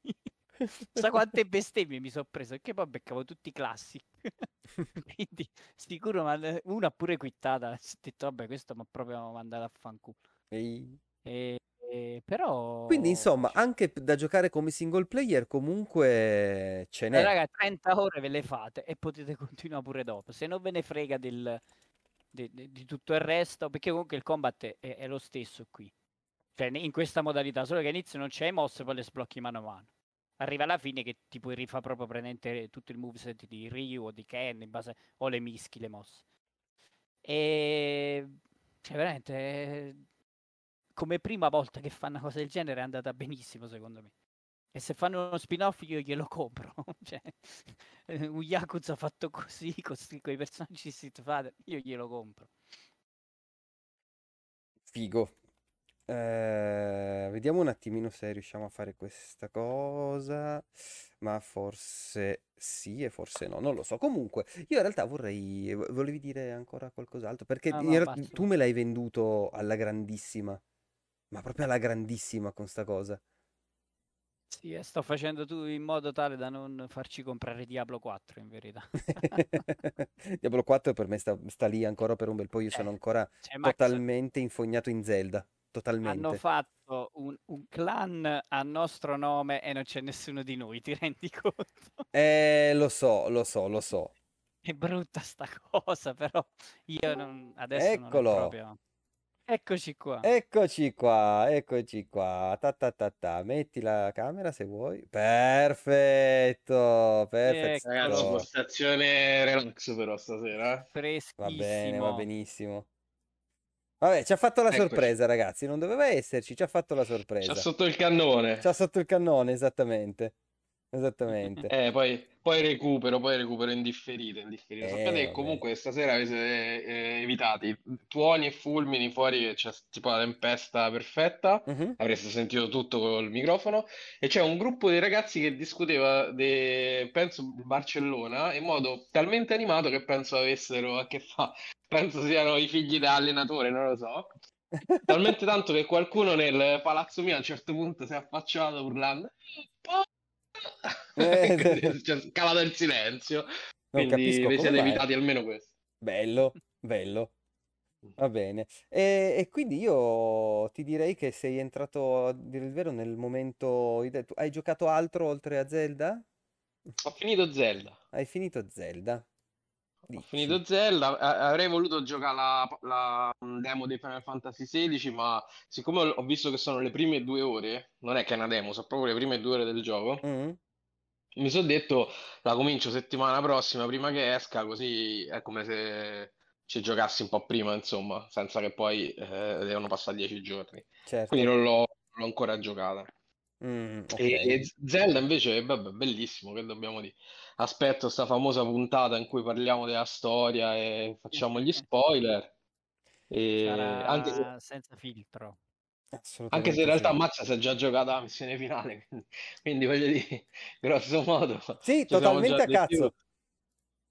Sa quante bestemmie mi sono preso, che poi beccavo tutti i classic. Quindi sicuro, ma una pure quittata. Ho detto, vabbè, questo mi ha proprio mandato a fanculo. Ehi. E, e- però... Quindi, insomma, anche p- da giocare come single player comunque ce Eh, n'è. raga, 30 ore ve le fate e potete continuare pure dopo. Se non ve ne frega del, de- de- di tutto il resto, perché comunque il combat è, è lo stesso qui. Cioè, ne- in questa modalità, solo che all'inizio non c'è mosse, poi le sblocchi mano a mano. Arriva alla fine che ti puoi rifare proprio prendente tutto il moveset di Ryu o di Ken, in base o le mischi, le mosse. E cioè, veramente eh, come prima volta che fanno una cosa del genere è andata benissimo, secondo me. E se fanno uno spin-off io glielo compro. cioè, eh, un Yakuza fatto così, con i personaggi di Street Fighter, io glielo compro. Figo. Eh, vediamo un attimino se riusciamo a fare questa cosa. Ma forse sì e forse no, non lo so. Comunque, io in realtà vorrei. vo- Volevi dire ancora qualcos'altro? Perché Ah, no, tu me l'hai venduto alla grandissima. Ma proprio alla grandissima con sta cosa. Sì, e sto facendo tu in modo tale da non farci comprare Diablo 4, in verità. Diablo 4 per me sta, sta lì ancora per un bel po'. Io sono Eh, ancora cioè, Max, totalmente infognato in Zelda. hanno Totalmente. fatto un, un clan a nostro nome e non c'è nessuno di noi, ti rendi conto? Eh, lo so, lo so, lo so. È brutta sta cosa, però io non, adesso non è Eccolo. proprio... Eccoci qua. Eccoci qua, eccoci qua. Ta ta ta ta. Metti la camera se vuoi. Perfetto, perfetto. Ragazzi, postazione relax però stasera. eh. Va bene, va Freschissimo. benissimo. Vabbè, ci ha fatto la Eccoci. sorpresa, ragazzi. Non doveva esserci, ci ha fatto la C'ha sorpresa. sotto il cannone. C'ha sotto il cannone, esattamente. Esattamente. Eh, poi, poi recupero, poi recupero in differita, in differita. Eh, Sappiate che vabbè. comunque stasera avete eh, evitati tuoni e fulmini fuori, c'è tipo la tempesta perfetta. Mhm. Avreste sentito tutto col microfono. E c'è un gruppo di ragazzi che discuteva di, penso, Barcellona in modo talmente animato che penso avessero a che fa. Penso siano i figli dell'allenatore, non lo so. Talmente tanto che qualcuno nel palazzo mio a un certo punto si è affacciato urlando. "Oh, Eh, Quindi c'è scalato il silenzio. Non Quindi capisco vi siete mai. evitati almeno questo. Bello, bello. Va bene. E, e quindi io ti direi che sei entrato, a dire il vero, nel momento... Hai giocato altro oltre a Zelda? Ho finito Zelda. Hai finito Zelda? Ho finito Zelda. Avrei voluto giocare la, la demo di Final Fantasy XVI, ma siccome ho visto che sono le prime due ore, non è che è una demo, sono proprio le prime due ore del gioco. Mm? Mi sono detto la comincio settimana prossima prima che esca, così è come se ci giocassi un po' prima, insomma, senza che poi eh, devono passare dieci giorni. Certo. Quindi non l'ho non l'ho ancora giocata. Mm, ok. E, e Zelda invece, vabbè, bellissimo, che dobbiamo dire. Aspetto sta famosa puntata in cui parliamo della storia e facciamo gli spoiler. E anche senza filtro. anche se in Assolutamente realtà sì. Mazza si è già giocata la missione finale, quindi, quindi voglio dire, grosso modo, Sì, ci siamo totalmente a cazzo.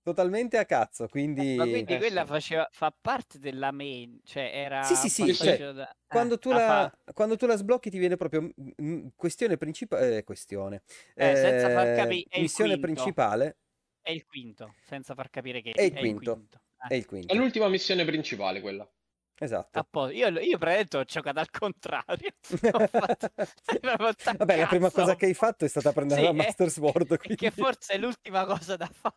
Totalmente a cazzo, Ma quindi... quindi Eh, quella sì. faceva, fa parte della main, cioè era Sì, sì, sì, cioè, da... quando eh, tu ah, la, fa- quando tu la sblocchi ti viene proprio mm, mm, questione principale, eh, questione, eh, senza far eh, capire, è missione quinto, principale è il quinto, senza far capire che è il è il quinto, quinto. è Eh, il È quinto, l'ultima missione principale quella. esatto. a posto. Io, io praticamente ho giocato al contrario, ho fatto Vabbè, la prima cosa che hai fatto è stata prendere Sì, la è- Master Sword, quindi... che forse è l'ultima cosa da fare.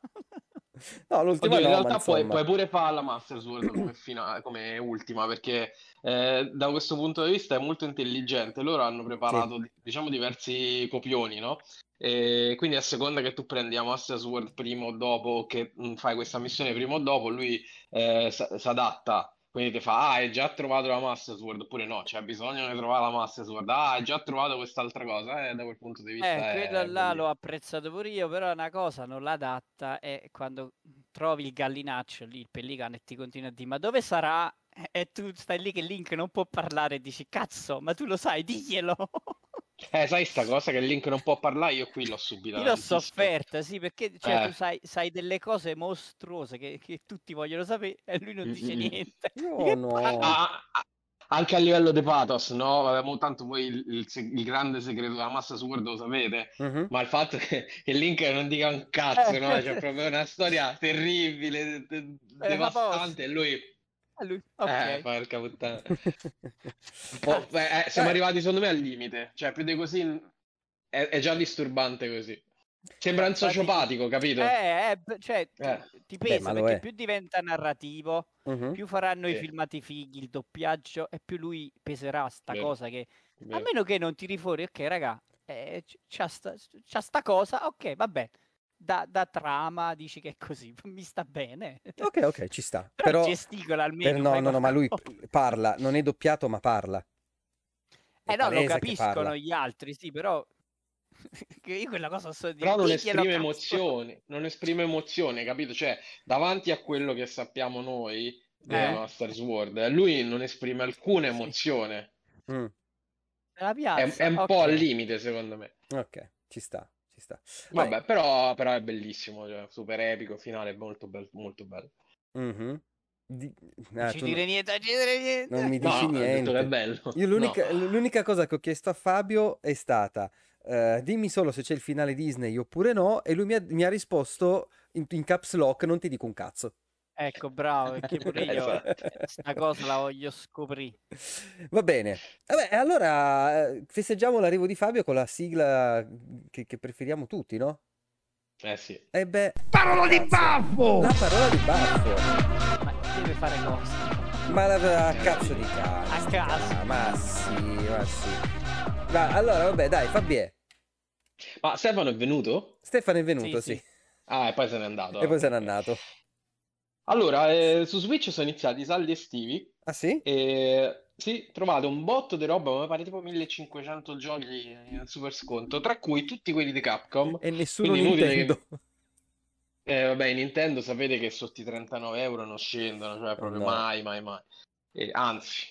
No, l'ultima Oddio, in no, realtà puoi, puoi pure fare la Master Sword come, fina- come ultima, perché eh, da questo punto di vista è molto intelligente. Loro hanno Sì, preparato, diciamo, diversi copioni, no? E quindi a seconda che tu prendi la Master Sword prima o dopo, che mh, fai questa missione prima o dopo, lui eh, si adatta. Quindi ti fa, ah, hai già trovato la Master Sword, oppure no, c'è bisogno di trovare la Master Sword. Ah, hai già trovato quest'altra cosa, eh, da quel punto di vista Eh, quello là l'ho apprezzato pure io, però una cosa non l'adatta è quando trovi il gallinaccio lì, il pellicano, e ti continua a dire, ma dove sarà? E tu stai lì che Link non può parlare e dici, cazzo, ma tu lo sai, diglielo! Eh, sai sta cosa che Link non può parlare, io qui l'ho subita Io l'ho sofferta, sì, perché cioè, Eh. tu sai, sai delle cose mostruose che, che tutti vogliono sapere e lui non dice Mm, mm, mm. niente. No. parla? Ah, ah, anche a livello di pathos, no? Tanto voi il, il il grande segreto della Massa Sword lo sapete, Mhm. ma il fatto che, che Link non dica un cazzo, no? C'è proprio una storia terribile, de- de- Eh, devastante, e lui... Ah, lui, Eh, ok. porca puttana. Po'- beh, eh, siamo Eh. arrivati secondo me al limite, cioè più di così è, è già disturbante così. Sembra un sociopatico, capito? Eh, eh, cioè, ti- Eh. ti Beh, pesa ma lo perché è. più diventa narrativo, Mhm. più faranno i Sì. filmati fighi, il doppiaggio, e più lui peserà sta Vero. cosa che... A Vero. meno che non tiri fuori, ok, raga, eh, c'ha, sta, c'ha sta cosa, ok, vabbè. Da, da trama dici che è così, mi sta bene. Ok, ok, ci sta. Però, Però, gesticola almeno. per- no, no, no, ma lui parla, non è doppiato, ma parla. È Eh no, lo capiscono gli altri, sì, però... io quella cosa so dire. Però non esprime emozioni, non esprime emozione, capito? Cioè, davanti a quello che sappiamo noi della Eh. Master Sword, lui non esprime alcuna Sì. emozione. Mm, La È, piazza, è un po' al limite, secondo me. ok, ci sta, sta. Vabbè, Vabbè, però, però è bellissimo, cioè, super epico, finale molto bello, molto bello. mhm. Di- Non ah, ci tu dire no- niente, non ci dire niente. non mi No, dici ho detto che è niente. bello. Io l'unica, No. l'unica cosa che ho chiesto a Fabio è stata eh, dimmi solo se c'è il finale Disney oppure no e lui mi ha, mi ha risposto in, in caps lock non ti dico un cazzo. Ecco, bravo, perché pure io Esatto. sta cosa la voglio scoprire. Va bene. Vabbè, allora eh, festeggiamo l'arrivo di Fabio con la sigla che, che preferiamo tutti, no? Eh sì. E beh, Parola di baffo! La parola di baffo. Ma deve fare cosa? Ma la, a cazzo di cane. A caso. Ma sì, ma sì. Va, allora, vabbè, dai, Fabio. Ma Stefano è venuto? Stefano è venuto, Sì, sì. sì. Ah, e poi se n'è andato. E poi eh, se n'è andato. Allora, eh, su Switch sono iniziati i saldi estivi Ah sì? e sì, trovate un botto di roba, mi pare tipo 1500 giochi in super sconto, tra cui tutti quelli di Capcom. E nessuno Quindi inutile che- Nintendo. Eh, vabbè, Nintendo sapete che sotto i 39 euro non scendono, cioè proprio No. mai, mai, mai. E, anzi,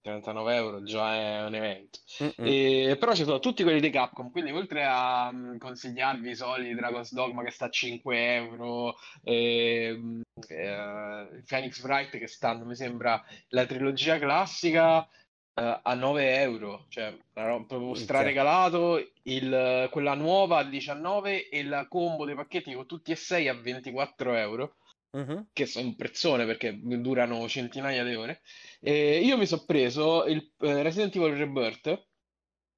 39 euro già è un evento. E- però ci sono tutti quelli di Capcom, quindi oltre a mm, consigliarvi i soliti Dragon's Dogma che sta a 5 euro, e, mm, eh, Phoenix Wright che stanno, mi sembra, la trilogia classica eh, a 9 euro, cioè proprio straregalato, il, quella nuova a 19 e la combo dei pacchetti con tutti e 6 a 24 euro Mhm. che sono un prezzone perché durano centinaia di ore. E io mi sono preso il eh, Resident Evil Rebirth,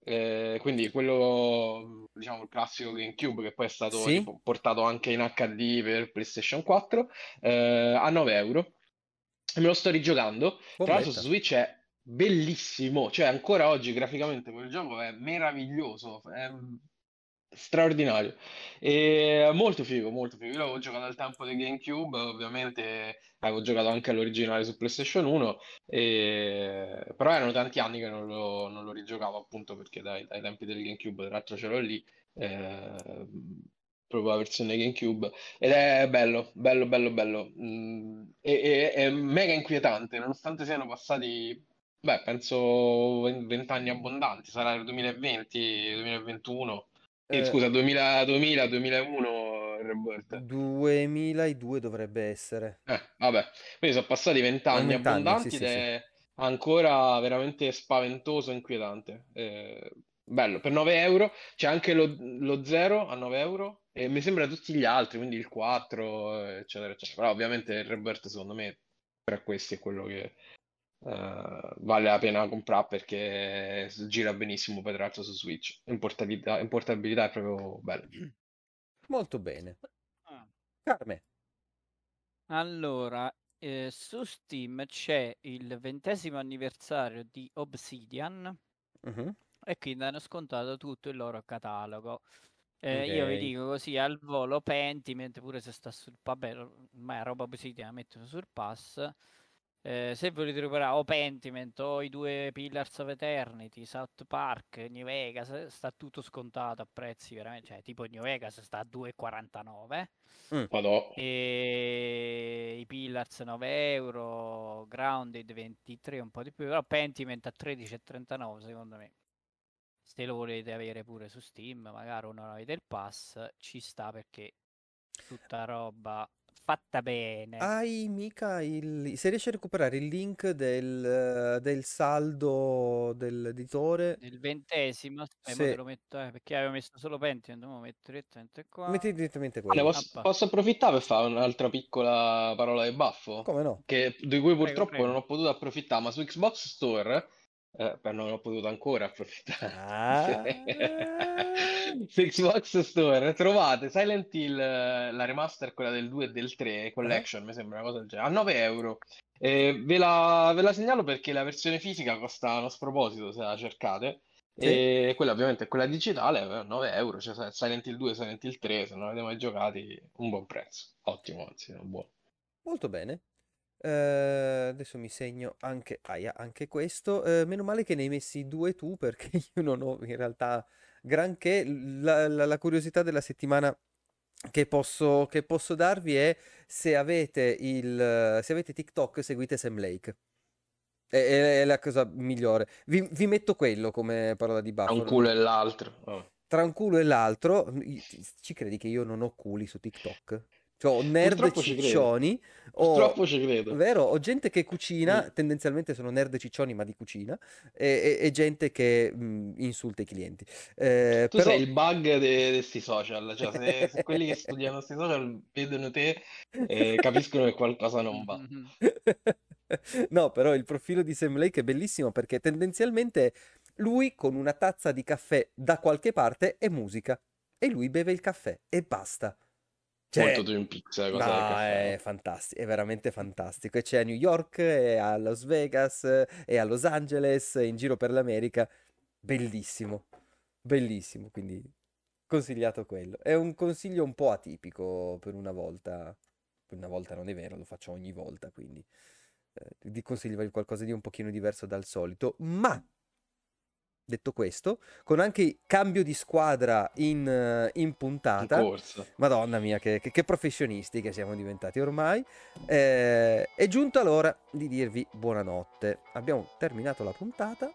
eh, quindi quello, diciamo, il classico GameCube che poi è stato Sì. tipo, portato anche in HD per PlayStation 4, eh, a 9 euro. E me lo sto rigiocando. Tra l'altro su. Switch è bellissimo, cioè ancora oggi graficamente quel gioco è meraviglioso, è straordinario. E molto figo, molto figo. Io l'avevo giocato al tempo del GameCube, ovviamente avevo giocato anche all'originale su PlayStation 1, e- però erano tanti anni che non lo, non lo rigiocavo appunto perché dai, dai tempi del GameCube, tra l'altro ce l'ho lì, eh, proprio la versione GameCube, ed è bello, bello, bello, bello. Mm, e, e- è mega inquietante, nonostante siano passati, beh, penso 20 anni abbondanti, sarà il 2020, 2021. Eh, Eh, scusa, 2000, 2000, 2001 il Rebirth. 2002 dovrebbe essere. Eh, vabbè, quindi sono passati vent'anni 20 anni, abbondanti sì, ed sì, sì. è ancora veramente spaventoso e inquietante. Eh, bello, per 9 euro c'è anche lo, lo 0 a 9 euro e mi sembra tutti gli altri, quindi il 4, eccetera, eccetera. Però ovviamente il Rebirth secondo me tra questi è quello che eh, vale la pena comprare perché gira benissimo poi tra l'altro su Switch. In portabilità, in portabilità è proprio bello. Molto bene. Ah. Carme. Allora, eh, su Steam c'è il ventesimo anniversario di Obsidian e quindi hanno scontato tutto il loro catalogo. Eh, io vi dico così al volo Pentiment, pure se sta sul vabbè, ormai è roba positiva, la mettono sul pass. Eh, se volete recuperare o Pentiment o i due Pillars of Eternity, South Park, New Vegas, sta tutto scontato a prezzi veramente, cioè tipo New Vegas sta a 2,49 Madò. e i Pillars 9 euro, Grounded 23, un po' di più, però Pentiment a 13,39 secondo me. Se lo volete avere pure su Steam, magari o non avete il pass, ci sta perché tutta roba fatta bene. Hai mica il... Se riesci a recuperare il link del, del saldo dell'editore, Nel ventesimo, aspetta, mo se te lo metto, eh, perché avevo messo solo Pentiment, mo metto direttamente qua. metti direttamente Ne quello. posso, Appa. posso approfittare per fare un'altra piccola parola di baffo? Come no? Che, di cui Prego, purtroppo prego. non ho potuto approfittare, ma su Xbox Store, eh, beh, non ho potuto ancora approfittare. Ah. Xbox Store trovate Silent Hill, eh, la remaster, quella del 2 e del 3, Collection, mi sembra una cosa del genere, a 9 euro. Eh, ve la, ve la segnalo perché la versione fisica costa uno sproposito se la cercate. Sì. E quella ovviamente è quella digitale, eh, 9 euro, cioè Silent Hill 2 e Silent Hill 3, se non avete mai giocati, un buon prezzo. Ottimo, anzi, un buono. Molto bene. Eh, adesso mi segno anche, aia, anche questo. Eh, meno male che ne hai messi due tu perché io non ho in realtà granché. La, la- la curiosità della settimana che posso, che posso darvi è se avete il, se avete TikTok seguite Sam Lake. È, è- è la cosa migliore. Vi, vi metto quello come parola di baffo. un culo e l'altro. Oh. Tra un culo e l'altro, ci credi che io non ho culi su TikTok? Cioè, ho nerd Purtroppo ci credo. ciccioni, ho, Purtroppo ci credo. vero, ho gente che cucina, Mm. tendenzialmente sono nerd ciccioni, ma di cucina, e, e- e gente che mh, insulta i clienti. Eh, Tu però... sei il bug di questi social, cioè se, se quelli che studiano questi social vedono te eh, capiscono che qualcosa non va. Mhm. No, però il profilo di Sam Lake è bellissimo perché tendenzialmente lui con una tazza di caffè da qualche parte è musica e lui beve il caffè e basta. Cioè, Molto Twin Peaks, la cosa no, è fantastico, è veramente fantastico. E c'è a New York, e a Las Vegas, e a Los Angeles, in giro per l'America. Bellissimo, bellissimo, quindi consigliato quello. È un consiglio un po' atipico per una volta. Per una volta non è vero, lo faccio ogni volta, quindi eh, di consigliarvi qualcosa di un pochino diverso dal solito. Ma, detto questo, con anche cambio di squadra in, eh, in In puntata, corsa. Madonna mia, che, che- che professionisti che siamo diventati ormai. Eh, è giunta l'ora di dirvi buonanotte. Abbiamo terminato la puntata.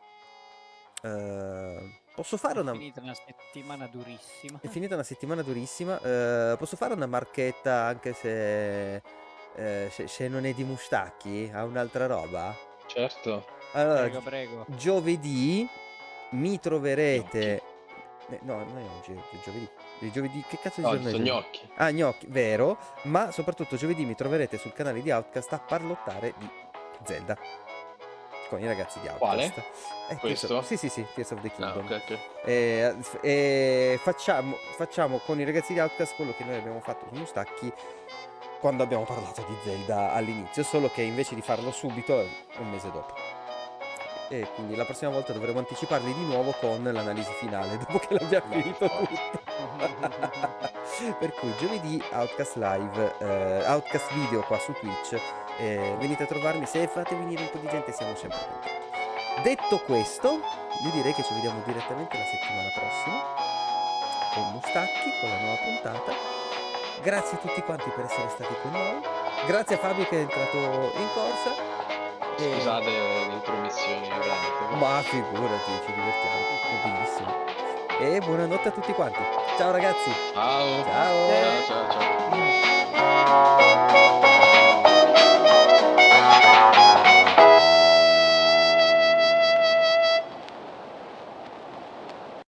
Eh, posso fare È una... finita una settimana durissima. È finita una settimana durissima. eh, posso fare una marchetta anche se, eh, se, se non è di Mustacchi? Ha un'altra roba? Certo. Allora, Prego, prego. giovedì mi troverete... eh, No, non è oggi, è giovedì. Il giovedì, che cazzo di No, giorno è sono gnocchi. Ah, gnocchi, vero, ma soprattutto giovedì mi troverete sul canale di Outcast a parlottare di Zelda con i ragazzi di Quale? Outcast. Eh, Tears Questo? of- Sì, sì, sì, Tears of the Ah, Kingdom. ok, ok. E, e facciamo, facciamo con i ragazzi di Outcast quello che noi abbiamo fatto su Mustacchi quando abbiamo parlato di Zelda all'inizio, solo che invece di farlo subito, è un mese dopo. E quindi la prossima volta dovremo anticiparli di nuovo con l'analisi finale, dopo che l'abbiamo Beh, finito tutto. per cui giovedì Outcast Live, eh, Outcast Video qua su Twitch. eh, venite a trovarmi, se fate venire un po' di gente siamo sempre contenti. Detto questo, io direi che ci vediamo direttamente la settimana prossima con Mustacchi, con la nuova puntata. Grazie a tutti quanti per essere stati con noi. Grazie a Fabio che è entrato in corsa. E- Scusate le intromissioni, veramente. Ma figurati, ci divertiamo. E buonanotte a tutti quanti. Ciao ragazzi. Ciao. Ciao. Ciao, ciao, ciao.